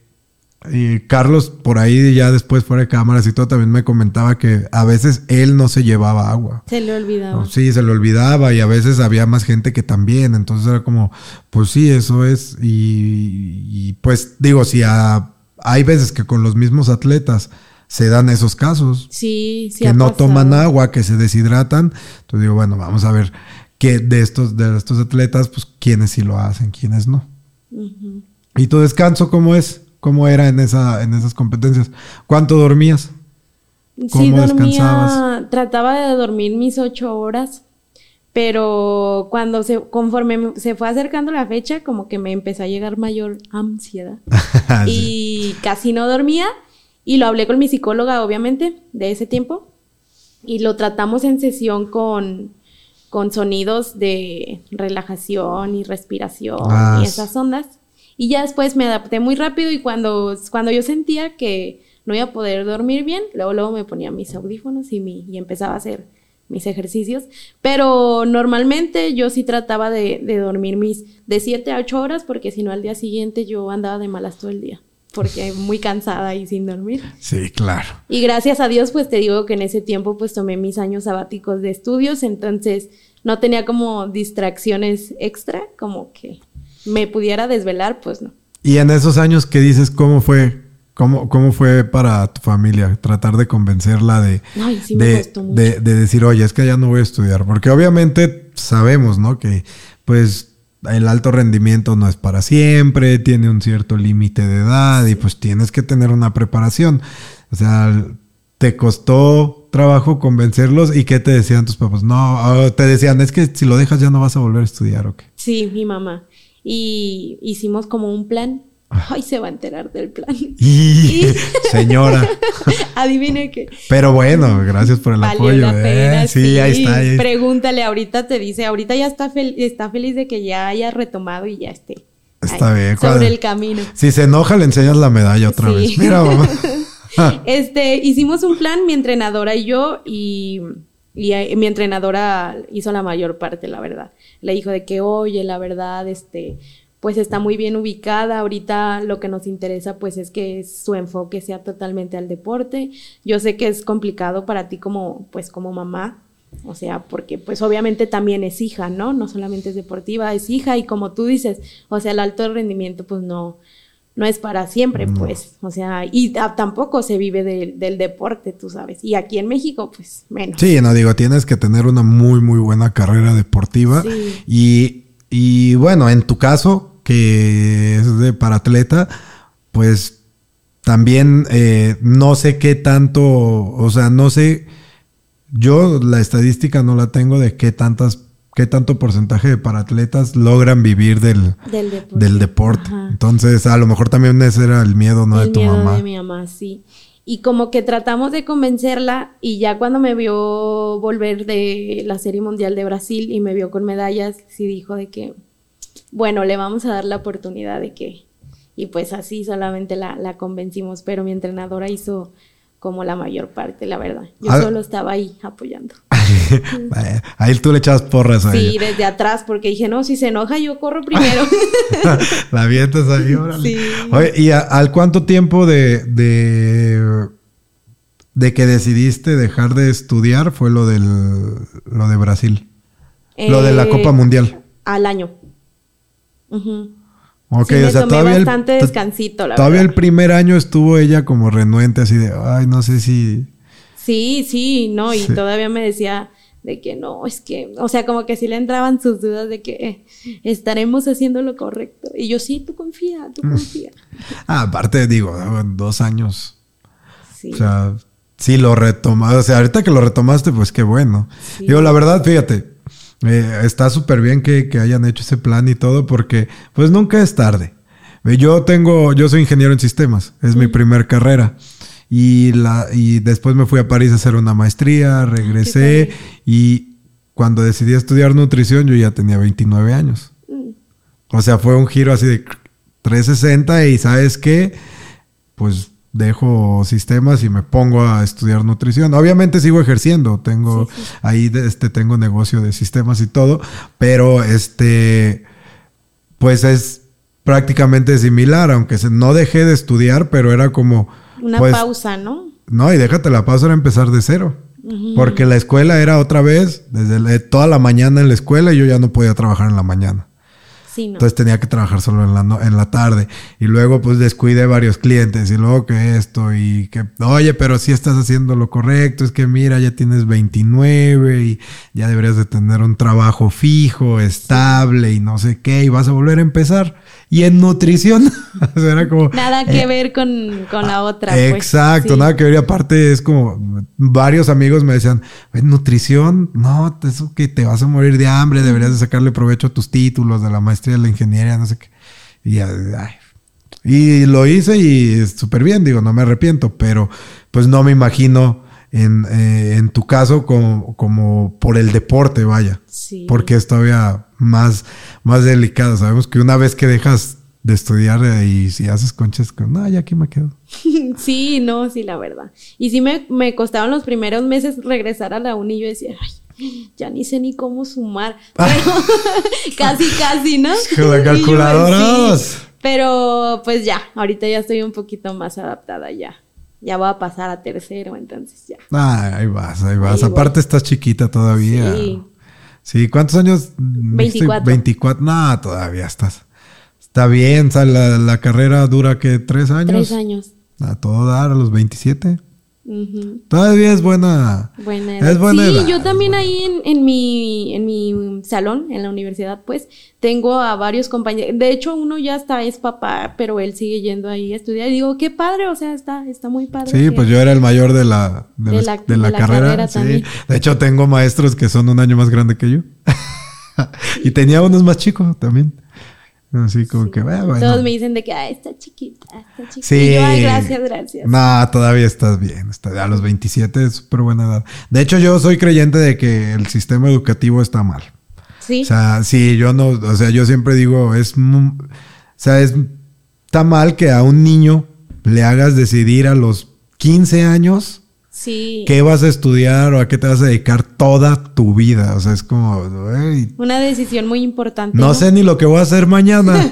y Carlos, por ahí ya después fuera de cámaras y todo, también me comentaba que a veces él no se llevaba agua.
Se le olvidaba.
sí, se le olvidaba y a veces había más gente que también. Entonces era como, pues sí, eso es. Y, pues digo, si hay veces que con los mismos atletas se dan esos casos.
Sí, sí.
Que no toman agua, que se deshidratan. Entonces digo, bueno, vamos a ver que de estos, de estos atletas, pues quiénes sí lo hacen, quiénes no. ¿Y tu descanso cómo es? ¿Cómo era en, esa, en esas competencias? ¿Cuánto dormías?
¿Cómo sí, dormía, trataba de dormir mis ocho horas, pero cuando se, conforme se fue acercando la fecha, como que me empezó a llegar mayor ansiedad. Y casi no dormía, y lo hablé con mi psicóloga, obviamente, de ese tiempo, y lo tratamos en sesión con, con sonidos de relajación y respiración y esas ondas. Y ya después me adapté muy rápido y cuando, cuando yo sentía que no iba a poder dormir bien, luego, luego me ponía mis audífonos y, mi, y empezaba a hacer mis ejercicios. Pero normalmente yo sí trataba de, dormir mis de 7 a 8 horas porque si no al día siguiente yo andaba de malas todo el día. Porque muy cansada y sin dormir.
Sí, claro.
Y gracias a Dios, pues te digo que en ese tiempo pues tomé mis años sabáticos de estudios, entonces no tenía como distracciones extra, como que me pudiera desvelar, pues no.
Y en esos años que dices, ¿cómo fue? ¿Cómo, ¿Cómo fue para tu familia tratar de convencerla de, de, decir, oye, es que ya no voy a estudiar? Porque obviamente sabemos, ¿no? Que pues el alto rendimiento no es para siempre, tiene un cierto límite de edad y pues tienes que tener una preparación. O sea, ¿te costó trabajo convencerlos y qué te decían tus papás? No, te decían, es que si lo dejas ya no vas a volver a estudiar, ¿o qué?
Sí, mi mamá y hicimos como un plan. Ay, se va a enterar del plan.
Y, señora.
Adivine qué.
Pero bueno, gracias por el apoyo. ¿eh? sí, ahí está.
Pregúntale, ahorita te dice, ahorita ya está, está feliz de que ya haya retomado y ya esté.
Está bien.
Sobre el camino.
Si se enoja, le enseñas la medalla otra vez. Mira, mamá.
este, hicimos un plan, mi entrenadora y yo, y y mi entrenadora hizo la mayor parte, la verdad. Le dijo de que, oye, la verdad, este, pues está muy bien ubicada. Ahorita lo que nos interesa, pues, es que su enfoque sea totalmente al deporte. Yo sé que es complicado para ti como, pues, como mamá. O sea, porque pues obviamente también es hija, ¿no? No solamente es deportiva, es hija y como tú dices, o sea, el alto rendimiento pues no, no es para siempre, pues, o sea, y tampoco se vive del deporte, tú sabes, y aquí en México, pues, menos.
Sí, no digo, tienes que tener una muy, muy buena carrera deportiva. Y, y bueno, en tu caso, que es de paratleta, pues también eh, no sé qué tanto, o sea, no sé, yo la estadística no la tengo de qué tantas qué tanto porcentaje de paratletas logran vivir del, del deporte. Entonces, a lo mejor también ese era el miedo, ¿no? de tu
miedo
mamá.
De mi mamá, sí. Y como que tratamos de convencerla y ya cuando me vio volver de la Serie Mundial de Brasil y me vio con medallas, sí dijo de que, bueno, le vamos a dar la oportunidad de que... Y pues así solamente la, la convencimos, pero mi entrenadora hizo como la mayor parte, la verdad. Yo solo estaba ahí apoyando.
ahí tú le echabas porras a
Sí, desde atrás, porque dije, no, si se enoja yo corro primero.
la avientas ahí, órale. Sí. Oye, ¿y al cuánto tiempo de, de, de, que decidiste dejar de estudiar fue lo del lo de Brasil? lo de la eh, Copa Mundial.
Al año.
Ok, o sea, todavía
bastante descansito, la
Todavía el primer año estuvo ella como renuente, así de, ay, no sé si.
Sí, sí, no, y todavía me decía de que no, es que, o sea, como que sí le entraban sus dudas de que eh, estaremos haciendo lo correcto. Y yo, sí, tú confía, tú mm. confía.
ah, aparte, digo, dos años. Sí. O sea, sí lo retomaste, o sea, ahorita que lo retomaste, pues qué bueno. Digo, la verdad, fíjate, eh, está súper bien que, hayan hecho ese plan y todo porque pues nunca es tarde. Yo tengo, yo soy ingeniero en sistemas, es mi primer carrera. Y, la, y después me fui a París a hacer una maestría, regresé y cuando decidí estudiar nutrición yo ya tenía 29 años. Mm. O sea, fue un giro así de 360 y sabes qué, pues dejo sistemas y me pongo a estudiar nutrición. Obviamente sigo ejerciendo, tengo ahí este tengo negocio de sistemas y todo, pero este pues es prácticamente similar, aunque no dejé de estudiar, pero era como
una
pues,
pausa, ¿no?
No, y déjate la pausa era empezar de cero. Porque la escuela era otra vez, desde toda la mañana en la escuela y yo ya no podía trabajar en la mañana. Entonces tenía que trabajar solo en la, en la tarde. Y luego pues descuidé varios clientes y luego que esto y que, oye, pero si estás haciendo lo correcto, es que mira, ya tienes 29 y ya deberías de tener un trabajo fijo, estable y no sé qué, y vas a volver a empezar. Y en nutrición,
era como... Nada que eh, ver con, la otra.
Pues. Exacto, nada que ver. Y aparte es como, varios amigos me decían, en nutrición, no, eso que te vas a morir de hambre, deberías de sacarle provecho a tus títulos de la maestría de la ingeniería, no sé qué. Y, y lo hice y súper bien, digo, no me arrepiento, pero pues no me imagino en, eh, en tu caso como, como por el deporte, vaya. Sí. Porque es todavía más, más delicado. Sabemos que una vez que dejas de estudiar y si haces conchas, no, ya aquí me quedo.
sí, no, sí, la verdad. Y sí me, me costaban los primeros meses regresar a la uni y yo decía, ay, ya ni sé ni cómo sumar. casi, casi, ¿no?
Con la calculadora.
Pero pues ya, ahorita ya estoy un poquito más adaptada ya ya voy a pasar a tercero, entonces ya.
Ah, ahí vas, ahí vas. Aparte estás chiquita todavía. Sí. Sí, ¿cuántos años?
24.
24, no, todavía estás. Está bien, o la, carrera dura que tres años.
Tres años.
A todo dar, a los 27. Todavía es buena.
Buena edad. Es buena sí, yo también ahí en, en, mi, en mi salón, en la universidad, pues, tengo a varios compañeros. De hecho, uno ya está, es papá, pero él sigue yendo ahí a estudiar. Y digo, qué padre, o sea, está, está muy padre.
Sí, pues yo era el mayor de la, de, la, carrera. sí. De hecho, tengo maestros que son un año más grande que yo. y tenía unos más chicos también. Así como que, bueno.
Todos me dicen de que, ah, está chiquita, está chiquita. Sí. Y yo, ay, gracias, gracias.
No, todavía estás bien. Está, a los 27 es súper buena edad. De hecho, yo soy creyente de que el sistema educativo está mal.
Sí.
O sea, sí, yo no, o sea, yo siempre digo, es, o sea, es, está mal que a un niño le hagas decidir a los 15 años
Sí.
¿Qué vas a estudiar o a qué te vas a dedicar toda tu vida? O sea, es como...
Una decisión muy importante.
No, sé ni lo que voy a hacer mañana.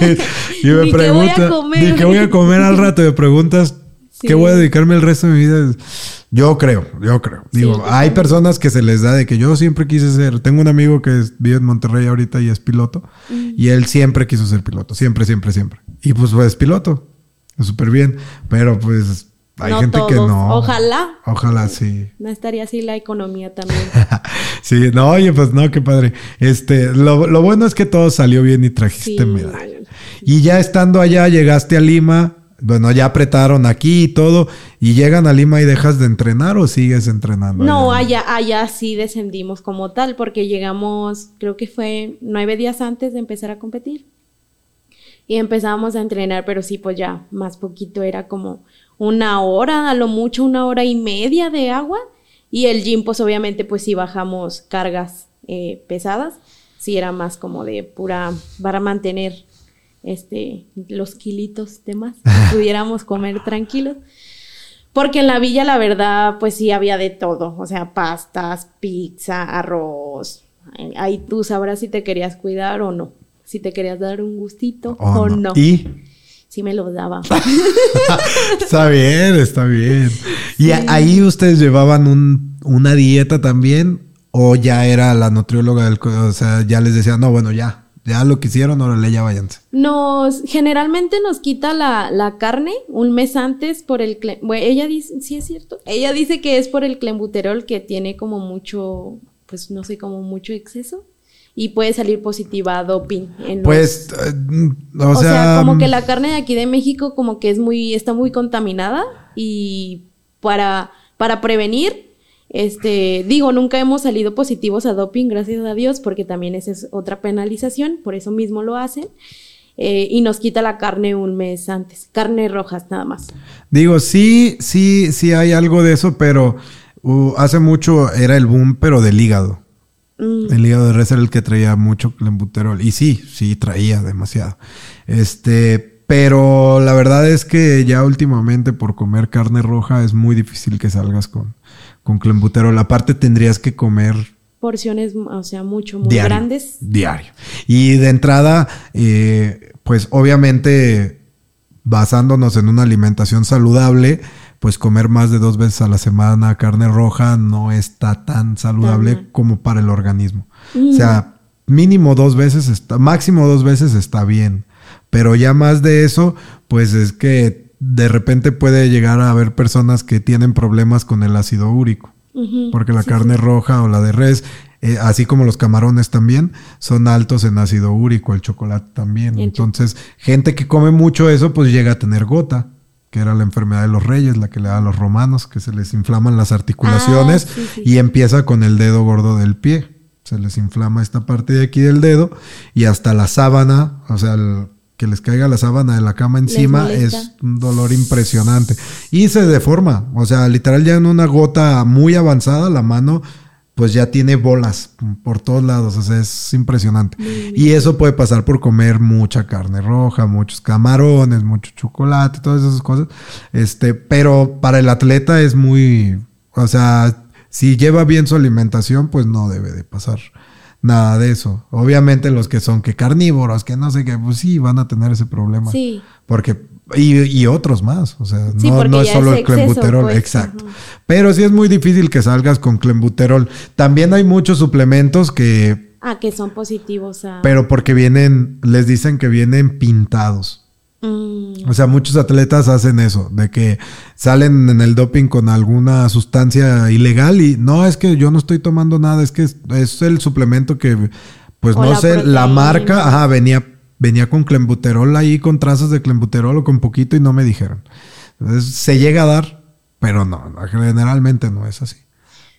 y me
ni qué voy a comer.
Ni qué voy a comer al rato. Y me preguntas, ¿qué voy a dedicarme el resto de mi vida? Yo creo, yo creo. Digo, hay personas que se les da de que yo siempre quise ser. Tengo un amigo que vive en Monterrey ahorita y es piloto. Mm. Y él siempre quiso ser piloto. Siempre, siempre, siempre. Y pues fue piloto. Súper bien. Pero pues hay gente que no.
Ojalá.
Ojalá, sí.
No estaría así la economía también.
sí, no, oye, pues no, qué padre. Este, lo, bueno es que todo salió bien y trajiste medalla. Y ya estando allá, llegaste a Lima. Bueno, ya apretaron aquí y todo. ¿Y llegan a Lima y dejas de entrenar o sigues entrenando?
No, allá, allá sí descendimos como tal, porque llegamos, creo que fue nueve días antes de empezar a competir. Y empezamos a entrenar, pero sí, pues ya más poquito era como una hora, a lo mucho una hora y media de agua. Y el gym, pues obviamente, pues si bajamos cargas eh, pesadas, si era más como de pura, para mantener este, los kilitos de más, pudiéramos comer tranquilos. Porque en la villa, la verdad, pues sí había de todo. O sea, pastas, pizza, arroz. Ahí tú sabrás si te querías cuidar o no. Si te querías dar un gustito o no.
¿Y?
Sí me lo daba.
está bien, está bien. ¿Y ahí ustedes llevaban un, una dieta también? ¿O ya era la nutrióloga del... O sea, ya les decía, no, bueno, ya, ya lo que hicieron, ahora ya váyanse.
Nos, generalmente nos quita la, la carne un mes antes por el, bueno, ella dice, sí es cierto, ella dice que es por el clembuterol que tiene como mucho, pues no sé, como mucho exceso y puede salir positiva a doping. En
pues,
eh, o, sea, como que la carne de aquí de México como que es muy, está muy contaminada y para, para prevenir, este, digo, nunca hemos salido positivos a doping, gracias a Dios, porque también esa es otra penalización, por eso mismo lo hacen. Eh, y nos quita la carne un mes antes, carne rojas nada más.
Digo, sí, sí, sí hay algo de eso, pero uh, hace mucho era el boom, pero del hígado.
Mm.
El hígado de res era el que traía mucho clenbuterol. Y sí, sí, traía demasiado. Este, pero la verdad es que ya últimamente por comer carne roja es muy difícil que salgas con, con clenbuterol. Aparte tendrías que comer
Porciones, o sea, mucho, muy
diario,
grandes.
Diario. Y de entrada, eh, pues obviamente basándonos en una alimentación saludable, pues comer más de dos veces a la semana carne roja no está tan saludable como para el organismo.
Mm.
O sea, mínimo dos veces está, máximo dos veces está bien. Pero ya más de eso, pues es que de repente puede llegar a haber personas que tienen problemas con el ácido úrico. Porque la
Sí,
carne
sí.
roja o la de res, eh, así como los camarones también, son altos en ácido úrico, el chocolate también.
El
Entonces, gente que come mucho eso, pues llega a tener gota, que era la enfermedad de los reyes, la que le da a los romanos, que se les inflaman las articulaciones
Ah, sí, sí.
y empieza con el dedo gordo del pie. Se les inflama esta parte de aquí del dedo y hasta la sábana, o sea, el- que les caiga la sábana de la cama encima es un dolor impresionante. Y se deforma, o sea, literal ya en una gota muy avanzada, la mano pues ya tiene bolas por todos lados, o sea, es impresionante. Y eso puede pasar por comer mucha carne roja, muchos camarones, mucho chocolate, todas esas cosas. Este, pero para el atleta es muy, o sea, si lleva bien su alimentación, pues no debe de pasar nada de eso. Obviamente los que son que carnívoros, que no sé qué, pues sí van a tener ese problema.
Sí.
Porque, y, y otros más, o sea,
Sí,
no, no es solo
es
el clenbuterol,
pues,
exacto.
ajá.
Pero sí es muy difícil que salgas con clenbuterol. También hay muchos suplementos que,
Ah, que son positivos a...
pero porque vienen, les dicen que vienen pintados.
Mm,
O sea, muchos atletas hacen eso, de que salen en el doping con alguna sustancia ilegal y no es que yo no estoy tomando nada, es que es, es el suplemento que, pues
O
no sé, la marca, ajá, venía, venía con clenbuterol ahí, con trazas de clenbuterol o con poquito y no me dijeron. Entonces, se llega a dar, pero no, generalmente no es así.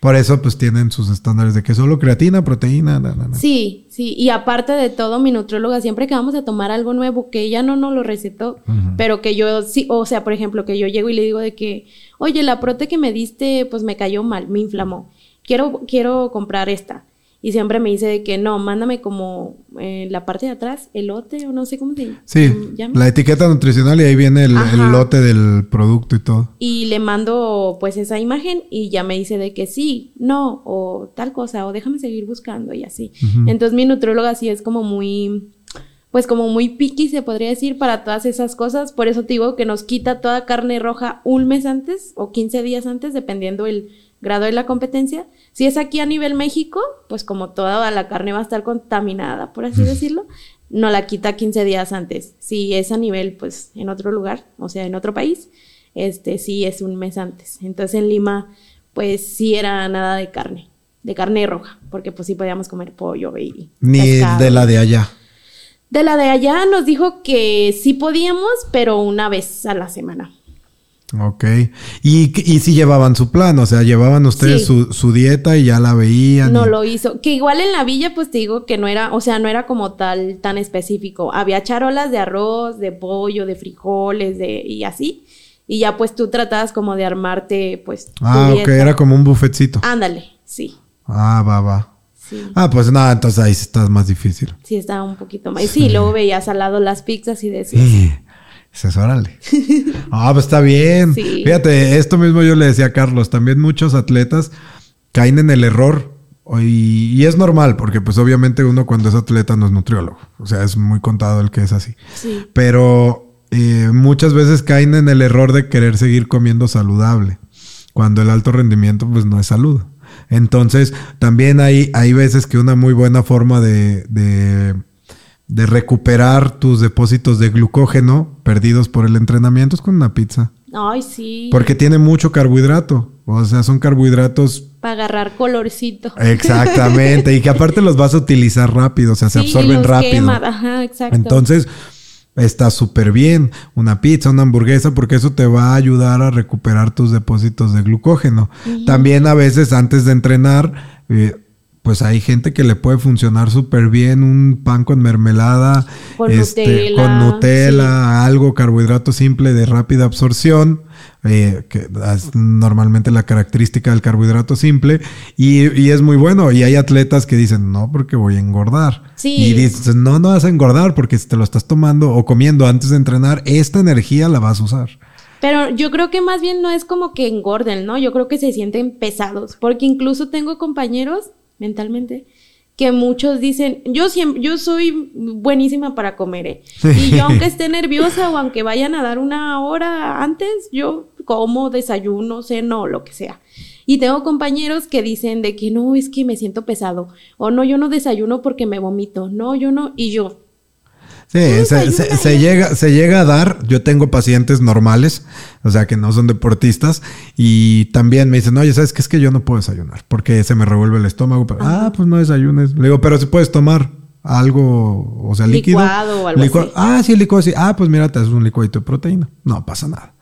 Por eso, pues tienen sus estándares de que solo creatina, proteína, na, na, na.
Sí, sí, y aparte de todo, mi nutrióloga siempre que vamos a tomar algo nuevo que ella no nos lo recetó, pero que yo sí, o sea, por ejemplo, que yo llego y le digo de que, oye, la prote que me diste, pues me cayó mal, me inflamó, quiero, quiero comprar esta. Y siempre me dice de que no, mándame como en la parte de atrás, elote o no sé cómo se
Sí,
llama.
la etiqueta nutricional y ahí viene el, el lote del producto y todo.
Y le mando pues esa imagen y ya me dice de que sí, no, o tal cosa, o déjame seguir buscando y así. Entonces mi nutrióloga sí es como muy, pues como muy picky se podría decir para todas esas cosas. Por eso te digo que nos quita toda carne roja un mes antes o 15 días antes, dependiendo el grado de la competencia. Si es aquí a nivel México, pues como toda la carne va a estar contaminada, por así decirlo, no la quita 15 días antes. Si es a nivel, pues en otro lugar, o sea, en otro país, este sí es un mes antes. Entonces en Lima, pues sí era nada de carne, de carne roja, porque pues sí podíamos comer pollo y
Ni
pescado.
de la de allá.
De la de allá nos dijo que sí podíamos, pero una vez a la semana.
Ok. ¿Y, y si llevaban su plan? O sea, llevaban ustedes
Sí.
su, su dieta y ya la veían.
No
y-
lo hizo. Que igual en la villa, pues te digo que no era, o sea, no era como tal tan específico. Había charolas de arroz, de pollo, de frijoles, de, y así. Y ya pues tú tratabas como de armarte, pues. tu
Ah, ok,
dieta.
era como un buffetcito.
Ándale, sí.
Ah, va, va.
Sí.
Ah, pues nada, entonces ahí sí estás más difícil.
Sí, estaba un poquito más. Y sí, luego veías al lado las pizzas y decías.
Sí. Dices, órale. Ah, pues está bien.
Sí.
Fíjate, esto mismo yo le decía a Carlos. También muchos atletas caen en el error. Y, y es normal, porque pues obviamente uno cuando es atleta no es nutriólogo. O sea, es muy contado el que es así.
Sí.
Pero eh, muchas veces caen en el error de querer seguir comiendo saludable, cuando el alto rendimiento pues no es salud. Entonces, también hay, hay veces que una muy buena forma de, de, de recuperar tus depósitos de glucógeno perdidos por el entrenamiento es con una pizza.
Ay, sí.
Porque tiene mucho carbohidrato. O sea, son carbohidratos
Para agarrar colorcito.
exactamente. y que aparte los vas a utilizar rápido, o sea, se
Sí,
absorben
los
rápido.
quema. Ajá, exacto.
Entonces, está súper bien una pizza, una hamburguesa, porque eso te va a ayudar a recuperar tus depósitos de glucógeno. También a veces antes de entrenar, eh, pues hay gente que le puede funcionar súper bien un pan con mermelada,
Con
este,
Nutella,
con Nutella, algo carbohidrato simple de rápida absorción, eh, que es normalmente la característica del carbohidrato simple, y, y es muy bueno. Y hay atletas que dicen, no, porque voy a engordar.
Sí.
Y dices, no, no vas a engordar porque si te lo estás tomando o comiendo antes de entrenar, esta energía la vas a usar.
Pero yo creo que más bien no es como que engorden, ¿no? Yo creo que se sienten pesados, porque incluso tengo compañeros mentalmente que muchos dicen, yo siempre, yo soy buenísima para comer, ¿eh? y yo aunque esté nerviosa o aunque vayan a dar una hora antes, yo como, desayuno, ceno, lo que sea. Y tengo compañeros que dicen de que no, es que me siento pesado, o no, yo no desayuno porque me vomito, no, yo no, y yo,
Sí, se, llega, se llega a dar. Yo tengo pacientes normales, o sea, que no son deportistas, y también me dicen, oye, ¿sabes qué? Es que yo no puedo desayunar porque se me revuelve el estómago. Pero, ah, pues no desayunes. Le digo, pero si puedes tomar algo, o sea, líquido.
Licuado o algo así.
Ah, sí, licuado, sí. Ah, pues mira, te haces un licuadito de proteína. No pasa nada.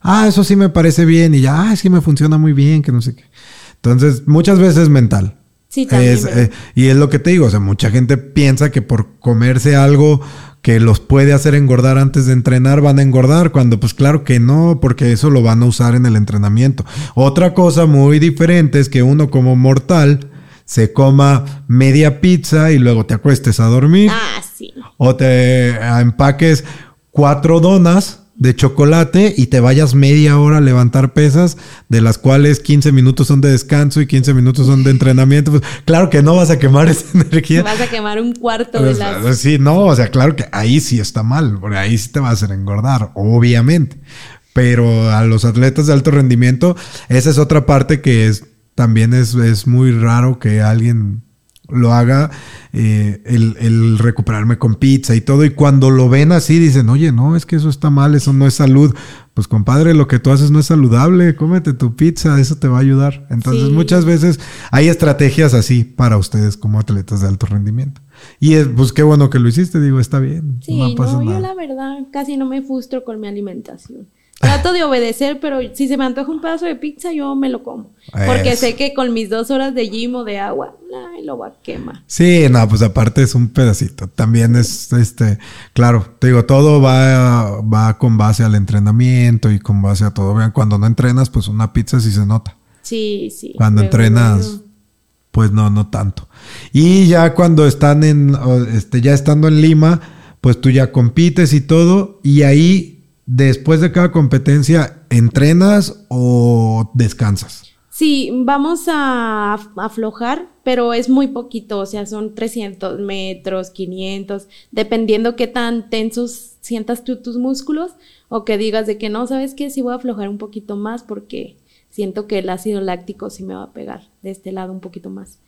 Ah, eso sí me parece bien. Y ya, ah, que me funciona muy bien, que no sé qué. Entonces, muchas veces es mental.
Sí, también,
eh, y es lo que te digo, o sea, mucha gente piensa que por comerse algo que los puede hacer engordar antes de entrenar van a engordar, cuando pues claro que no, porque eso lo van a usar en el entrenamiento. Otra cosa muy diferente es que uno como mortal se coma media pizza y luego te acuestes a dormir.
ah, sí.
O te ah, empaques cuatro donas de chocolate y te vayas media hora a levantar pesas, de las cuales 15 minutos son de descanso y 15 minutos son de entrenamiento. Pues claro que no vas a quemar esa energía.
Vas a quemar un cuarto de
sea,
las...
Sí, no, o sea, claro que ahí sí está mal, porque ahí sí te va a hacer engordar, obviamente. Pero a los atletas de alto rendimiento, esa es otra parte que es también es, es muy raro que alguien lo haga, eh, el, el recuperarme con pizza y todo. Y cuando lo ven así, dicen, oye, no, es que eso está mal, eso no es salud. Pues compadre, lo que tú haces no es saludable, cómete tu pizza, eso te va a ayudar. Entonces
Sí.
muchas veces hay estrategias así para ustedes como atletas de alto rendimiento. Y es, pues qué bueno que lo hiciste, digo, está bien.
Sí,
no
no,
pasa
yo
nada.
la verdad casi no me frustro con mi alimentación. Trato de obedecer, pero si se me antoja un pedazo de pizza, yo me lo como. Porque sé que con mis dos horas de gym o de agua, ay, lo va a quemar.
Sí, no, pues aparte es un pedacito. También es, este, claro, te digo, todo va, va con base al entrenamiento y con base a todo. Vean, cuando no entrenas, pues una pizza sí se nota.
Sí, sí.
Cuando entrenas, pues no, no tanto. Y ya cuando están en, este, ya estando en Lima, pues tú ya compites y todo, y ahí, después de cada competencia, ¿entrenas o descansas?
Sí, vamos a af- aflojar, pero es muy poquito, o sea, son 300 metros, 500, dependiendo qué tan tensos sientas tú tus músculos o que digas de que no, ¿sabes qué? Sí voy a aflojar un poquito más porque siento que el ácido láctico sí me va a pegar de este lado un poquito más.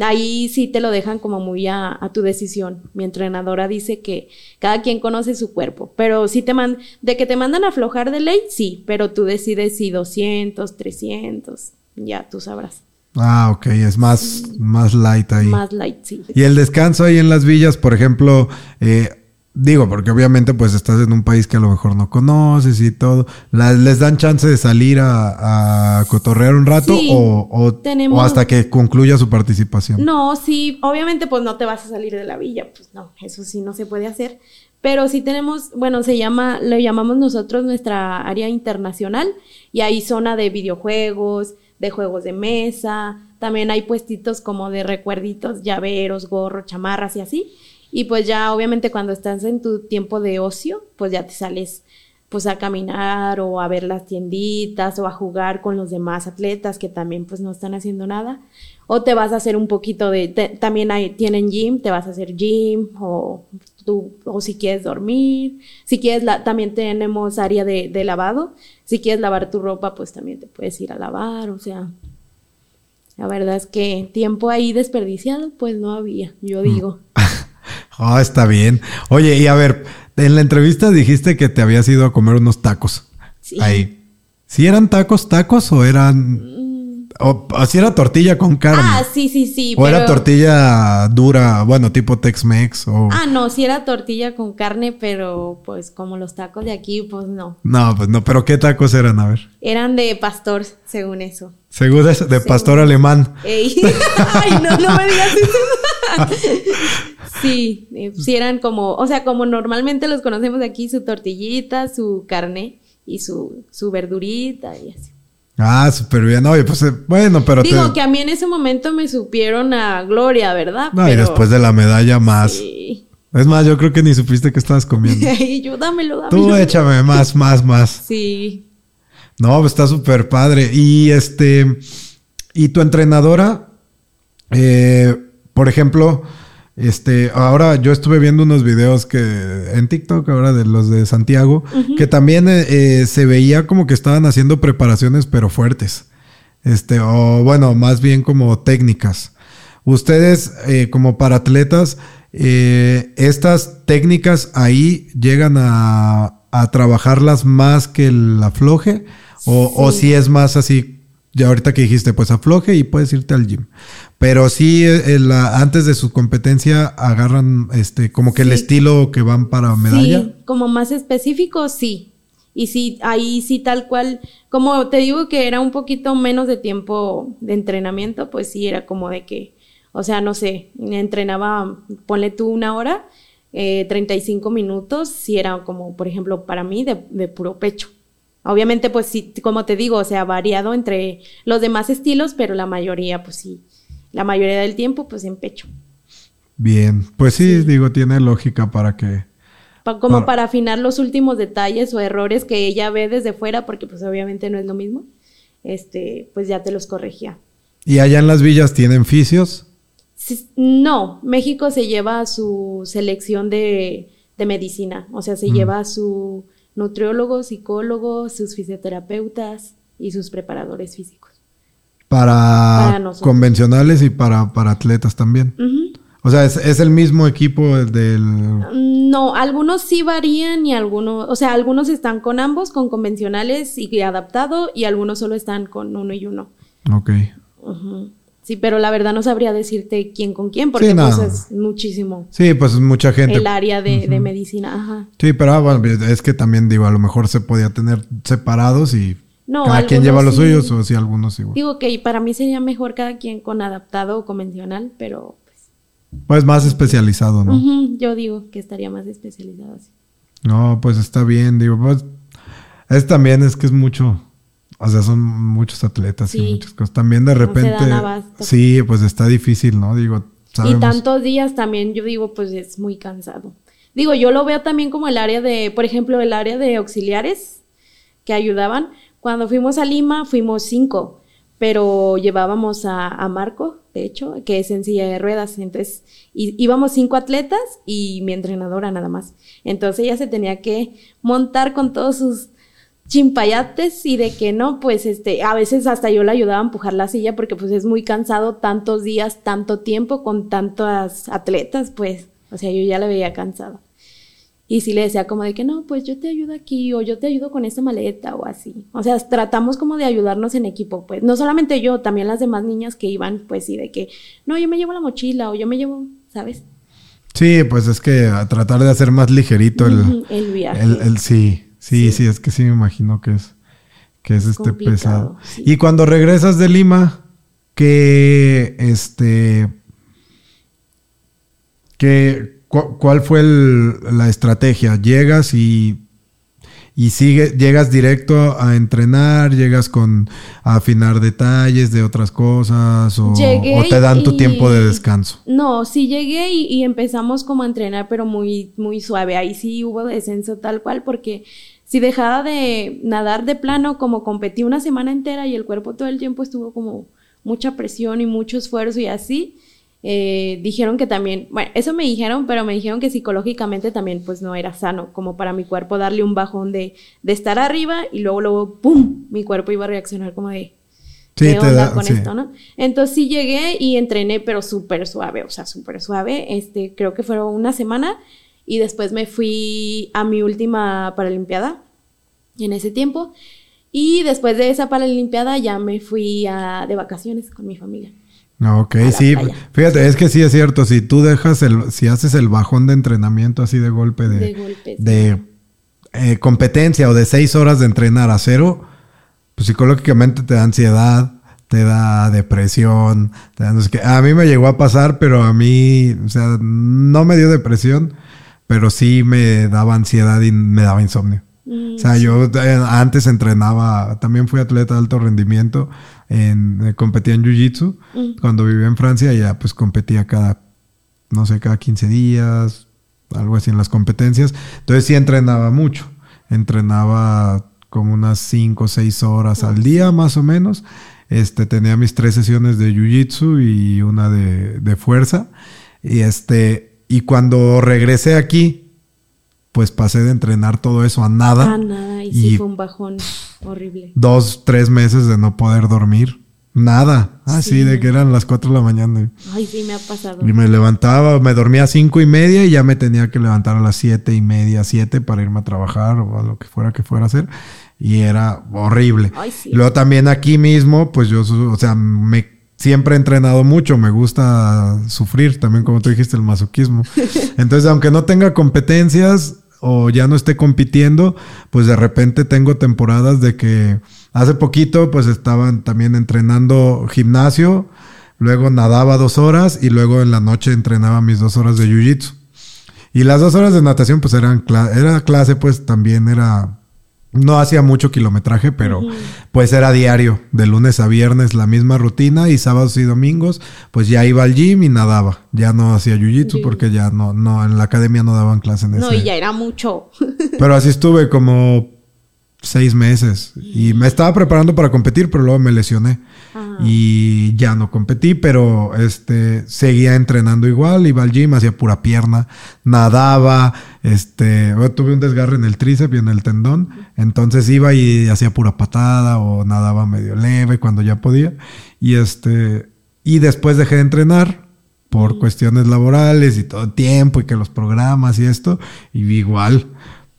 Ahí sí te lo dejan como muy a, a tu decisión. Mi entrenadora dice que cada quien conoce su cuerpo, pero si te man de que te mandan a aflojar de ley, sí, pero tú decides si 200, 300, ya tú sabrás.
Ah, ok, es más, más light ahí.
Más light, sí.
Y el descanso ahí en las villas, por ejemplo, eh, digo, porque obviamente pues estás en un país que a lo mejor no conoces y todo. La- ¿Les dan chance de salir a, a cotorrear un rato
Sí,
o, o-
tenemos-
o hasta que concluya su participación?
No, sí, obviamente pues no te vas a salir de la villa, pues no, eso sí no se puede hacer. Pero sí tenemos, bueno, se llama, lo llamamos nosotros nuestra área internacional y hay zona de videojuegos, de juegos de mesa, también hay puestitos como de recuerditos, llaveros, gorro, chamarras y así. Y pues ya obviamente cuando estás en tu tiempo de ocio, pues ya te sales pues a caminar o a ver las tienditas o a jugar con los demás atletas que también pues no están haciendo nada. O te vas a hacer un poquito de, te- también hay, tienen gym, te vas a hacer gym o tú, o si quieres dormir, si quieres, la, también tenemos área de, de lavado, si quieres lavar tu ropa pues también te puedes ir a lavar, o sea, la verdad es que tiempo ahí desperdiciado pues no había, yo digo.
Ah, está bien. Oye, y a ver, en la entrevista dijiste que te habías ido a comer unos tacos.
Sí.
Ahí. ¿Sí eran tacos, tacos o eran...?
Mm,
O así era tortilla con carne.
Ah, sí, sí, sí.
o era tortilla dura, bueno, tipo Tex-Mex o...
Ah, no, sí era tortilla con carne, pero pues como los tacos de aquí, pues no.
No, pues no, pero ¿qué tacos eran? A ver.
Eran de pastor, según eso.
Según es de pastor alemán.
Ey. Ay, no, no me digas eso. sí, eh, sí eran como, o sea, como normalmente los conocemos aquí, su tortillita, su carne y su, su verdurita y así.
Ah, súper bien. Oye, pues eh, bueno, pero
Digo
te...
que a mí en ese momento me supieron a Gloria, ¿verdad?
No, y después de la medalla más.
Sí.
Es más, yo creo que ni supiste que estabas comiendo.
Ay, yo, dámelo, dámelo.
Tú échame más, más, más.
Sí.
No, pues está súper padre. Y este, y tu entrenadora, eh, por ejemplo, este, ahora yo estuve viendo unos videos que en TikTok, ahora de los de Santiago, que también eh, eh, se veía como que estaban haciendo preparaciones, pero fuertes. Este, o bueno, más bien como técnicas. Ustedes, eh, como para atletas, eh, estas técnicas ahí llegan a, a trabajarlas más que el afloje, o, o si es más así, ya ahorita que dijiste, pues afloje y puedes irte al gym. Pero sí, eh, la- antes de su competencia agarran este como que el estilo que van para medalla.
Sí, como más específico, sí. Y sí, ahí sí tal cual, como te digo que era un poquito menos de tiempo de entrenamiento, pues sí era como de que, o sea, no sé, entrenaba, ponle tú una hora, eh, 35 minutos, sí era como, por ejemplo, para mí de, de puro pecho. Obviamente, pues sí, como te digo, o sea, variado entre los demás estilos, pero la mayoría, pues sí, la mayoría del tiempo, pues en pecho.
Bien, pues sí, digo, tiene lógica para que...
Pa- como
Para-
para afinar los últimos detalles o errores que ella ve desde fuera, porque pues obviamente no es lo mismo, este, pues ya te los corregía.
¿Y allá en las villas tienen fisios?
Sí, no, México se lleva a su selección de, de medicina, o sea, se lleva a su nutriólogo, psicólogo, sus fisioterapeutas y sus preparadores físicos.
Para,
Para
convencionales y para, para atletas también. O sea, es, es el mismo equipo del...
No, algunos sí varían y algunos, o sea, algunos están con ambos, con convencionales y adaptado, y algunos solo están con uno y uno.
Ok.
Sí, pero la verdad no sabría decirte quién con quién, porque
Sí, no.
pues es muchísimo
Sí, pues mucha gente.
el área de, de medicina. Ajá.
Sí, pero ah, bueno, es que también digo, a lo mejor se podía tener separados y
No,
cada quien lleva los
sí.
suyos o si algunos igual.
Digo que para mí sería mejor cada quien con adaptado o convencional, pero pues,
Pues más especializado, ¿no?
yo digo que estaría más especializado así.
No, pues está bien, digo, pues es también es que es mucho, o sea, son muchos atletas y
Sí.
muchas cosas. También de
No se
repente,
dan abasto.
sí, pues está difícil, ¿no? Digo, sabemos.
Y tantos días también, yo digo, pues es muy cansado. Digo, yo lo veo también como el área de, por ejemplo, el área de auxiliares que ayudaban. Cuando fuimos a Lima, fuimos cinco, pero llevábamos a, a Marco, de hecho, que es en silla de ruedas. Entonces, y- íbamos cinco atletas y mi entrenadora nada más. Entonces ella se tenía que montar con todos sus chimpayates y de que no, pues este, a veces hasta yo le ayudaba a empujar la silla porque pues es muy cansado tantos días, tanto tiempo con tantas atletas, pues, o sea, yo ya la veía cansada. Y sí le decía como de que no, pues yo te ayudo aquí o yo te ayudo con esta maleta o así. O sea, tratamos como de ayudarnos en equipo, pues no solamente yo, también las demás niñas que iban, pues sí, de que no, yo me llevo la mochila o yo me llevo, ¿sabes?
Sí, pues es que a tratar de hacer más ligerito el,
el viaje.
el, el- sí, sí, sí, es que sí me imagino que es, que es este pesado.
sí.
Y cuando regresas de Lima, que este, que, cu- ¿cuál fue el- la estrategia? Llegas y, y sigue, llegas directo a entrenar, llegas con a afinar detalles de otras cosas o, te dan tu tiempo de descanso.
No, sí llegué y, y empezamos como a entrenar, pero muy, muy suave. Ahí sí hubo descenso tal cual, porque si dejaba de nadar de plano, como competí una semana entera y el cuerpo todo el tiempo estuvo como mucha presión y mucho esfuerzo y así, eh, dijeron que también, bueno, eso me dijeron, pero me dijeron que psicológicamente también pues no era sano, como para mi cuerpo darle un bajón de, de estar arriba y luego, luego, ¡pum! Mi cuerpo iba a reaccionar como de,
Sí,
¿qué
te
onda
da-
con
sí.
esto, no? Entonces sí llegué y entrené, pero súper suave, o sea, súper suave. Este, creo que fueron una semana y después me fui a mi última Paralimpiada en ese tiempo. Y después de esa Paralimpiada ya me fui a, de vacaciones con mi familia.
Ok, sí, fíjate, es que sí es cierto, si tú dejas el, si haces el bajón de entrenamiento así de golpe de, de, eh, competencia o de seis horas de entrenar a cero, pues psicológicamente te da ansiedad, te da depresión, te da, que a mí me llegó a pasar, pero a mí, o sea, no me dio depresión, pero sí me daba ansiedad y me daba insomnio. Mm, o sea, yo eh, antes entrenaba, también fui atleta de alto rendimiento, en, eh, competía en Jiu-Jitsu. Cuando vivía en Francia ya pues competía cada, no sé, cada 15 días, algo así en las competencias. Entonces sí entrenaba mucho. Entrenaba como unas 5 o 6 horas al día más o menos. Este, tenía mis tres sesiones de Jiu-Jitsu y una de, de fuerza. Y este, y cuando regresé aquí, pues pasé de entrenar todo eso a nada.
A nada, y, sí fue un bajón horrible.
Dos, tres meses de no poder dormir. Nada. Así de que eran las cuatro de la mañana.
Ay, sí, me ha pasado.
Y me levantaba, me dormía a cinco y media y ya me tenía que levantar a las siete y media, siete para irme a trabajar o a lo que fuera que fuera a hacer. Y era horrible. Ay, sí. Luego también aquí mismo, pues yo, o sea, me siempre he entrenado mucho, me gusta sufrir, también como tú dijiste, el masoquismo. Entonces, aunque no tenga competencias o ya no esté compitiendo, pues de repente tengo temporadas de que hace poquito pues estaban también entrenando gimnasio, luego nadaba dos horas y luego en la noche entrenaba mis dos horas de jiu-jitsu. Y las dos horas de natación pues eran era clase pues también era no hacía mucho kilometraje, pero pues era diario, de lunes a viernes la misma rutina y sábados y domingos pues ya iba al gym y nadaba. Ya no hacía jiu-jitsu porque ya no, no, en la academia no daban clase en eso.
No, y ya era mucho.
pero así estuve como seis meses y me estaba preparando para competir, pero luego me lesioné y ya no competí, pero este seguía entrenando igual, iba al gym, hacía pura pierna, nadaba, este, tuve un desgarre en el tríceps y en el tendón, entonces iba y hacía pura patada o nadaba medio leve cuando ya podía. Y este y después dejé de entrenar por cuestiones laborales y todo el tiempo y que los programas y esto. Y igual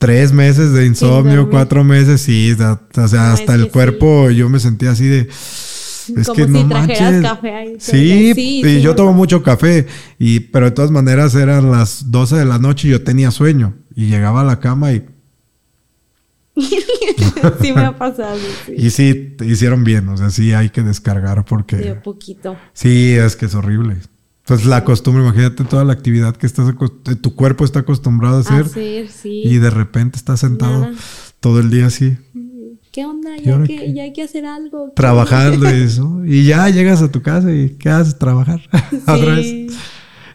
tres meses de insomnio, cuatro meses, sí, o sea, hasta el cuerpo yo me sentía así de...
Es que no manches. Café ahí,
sí, y yo tomo mucho café, y, pero de todas maneras eran las 12 de la noche y yo tenía sueño, y llegaba a la cama y...
sí me ha pasado.
Y sí, te hicieron bien, o sea, sí hay que descargar porque...
De poquito.
Sí, es que es horrible. Pues la costumbre, imagínate toda la actividad que estás eh, tu cuerpo está acostumbrado a hacer.
sí.
Y de repente estás sentado todo el día así.
¿Qué onda? Ya, hay que hacer algo.
Trabajando y eso. Y ya llegas a tu casa y ¿qué haces? Trabajar. Otra vez.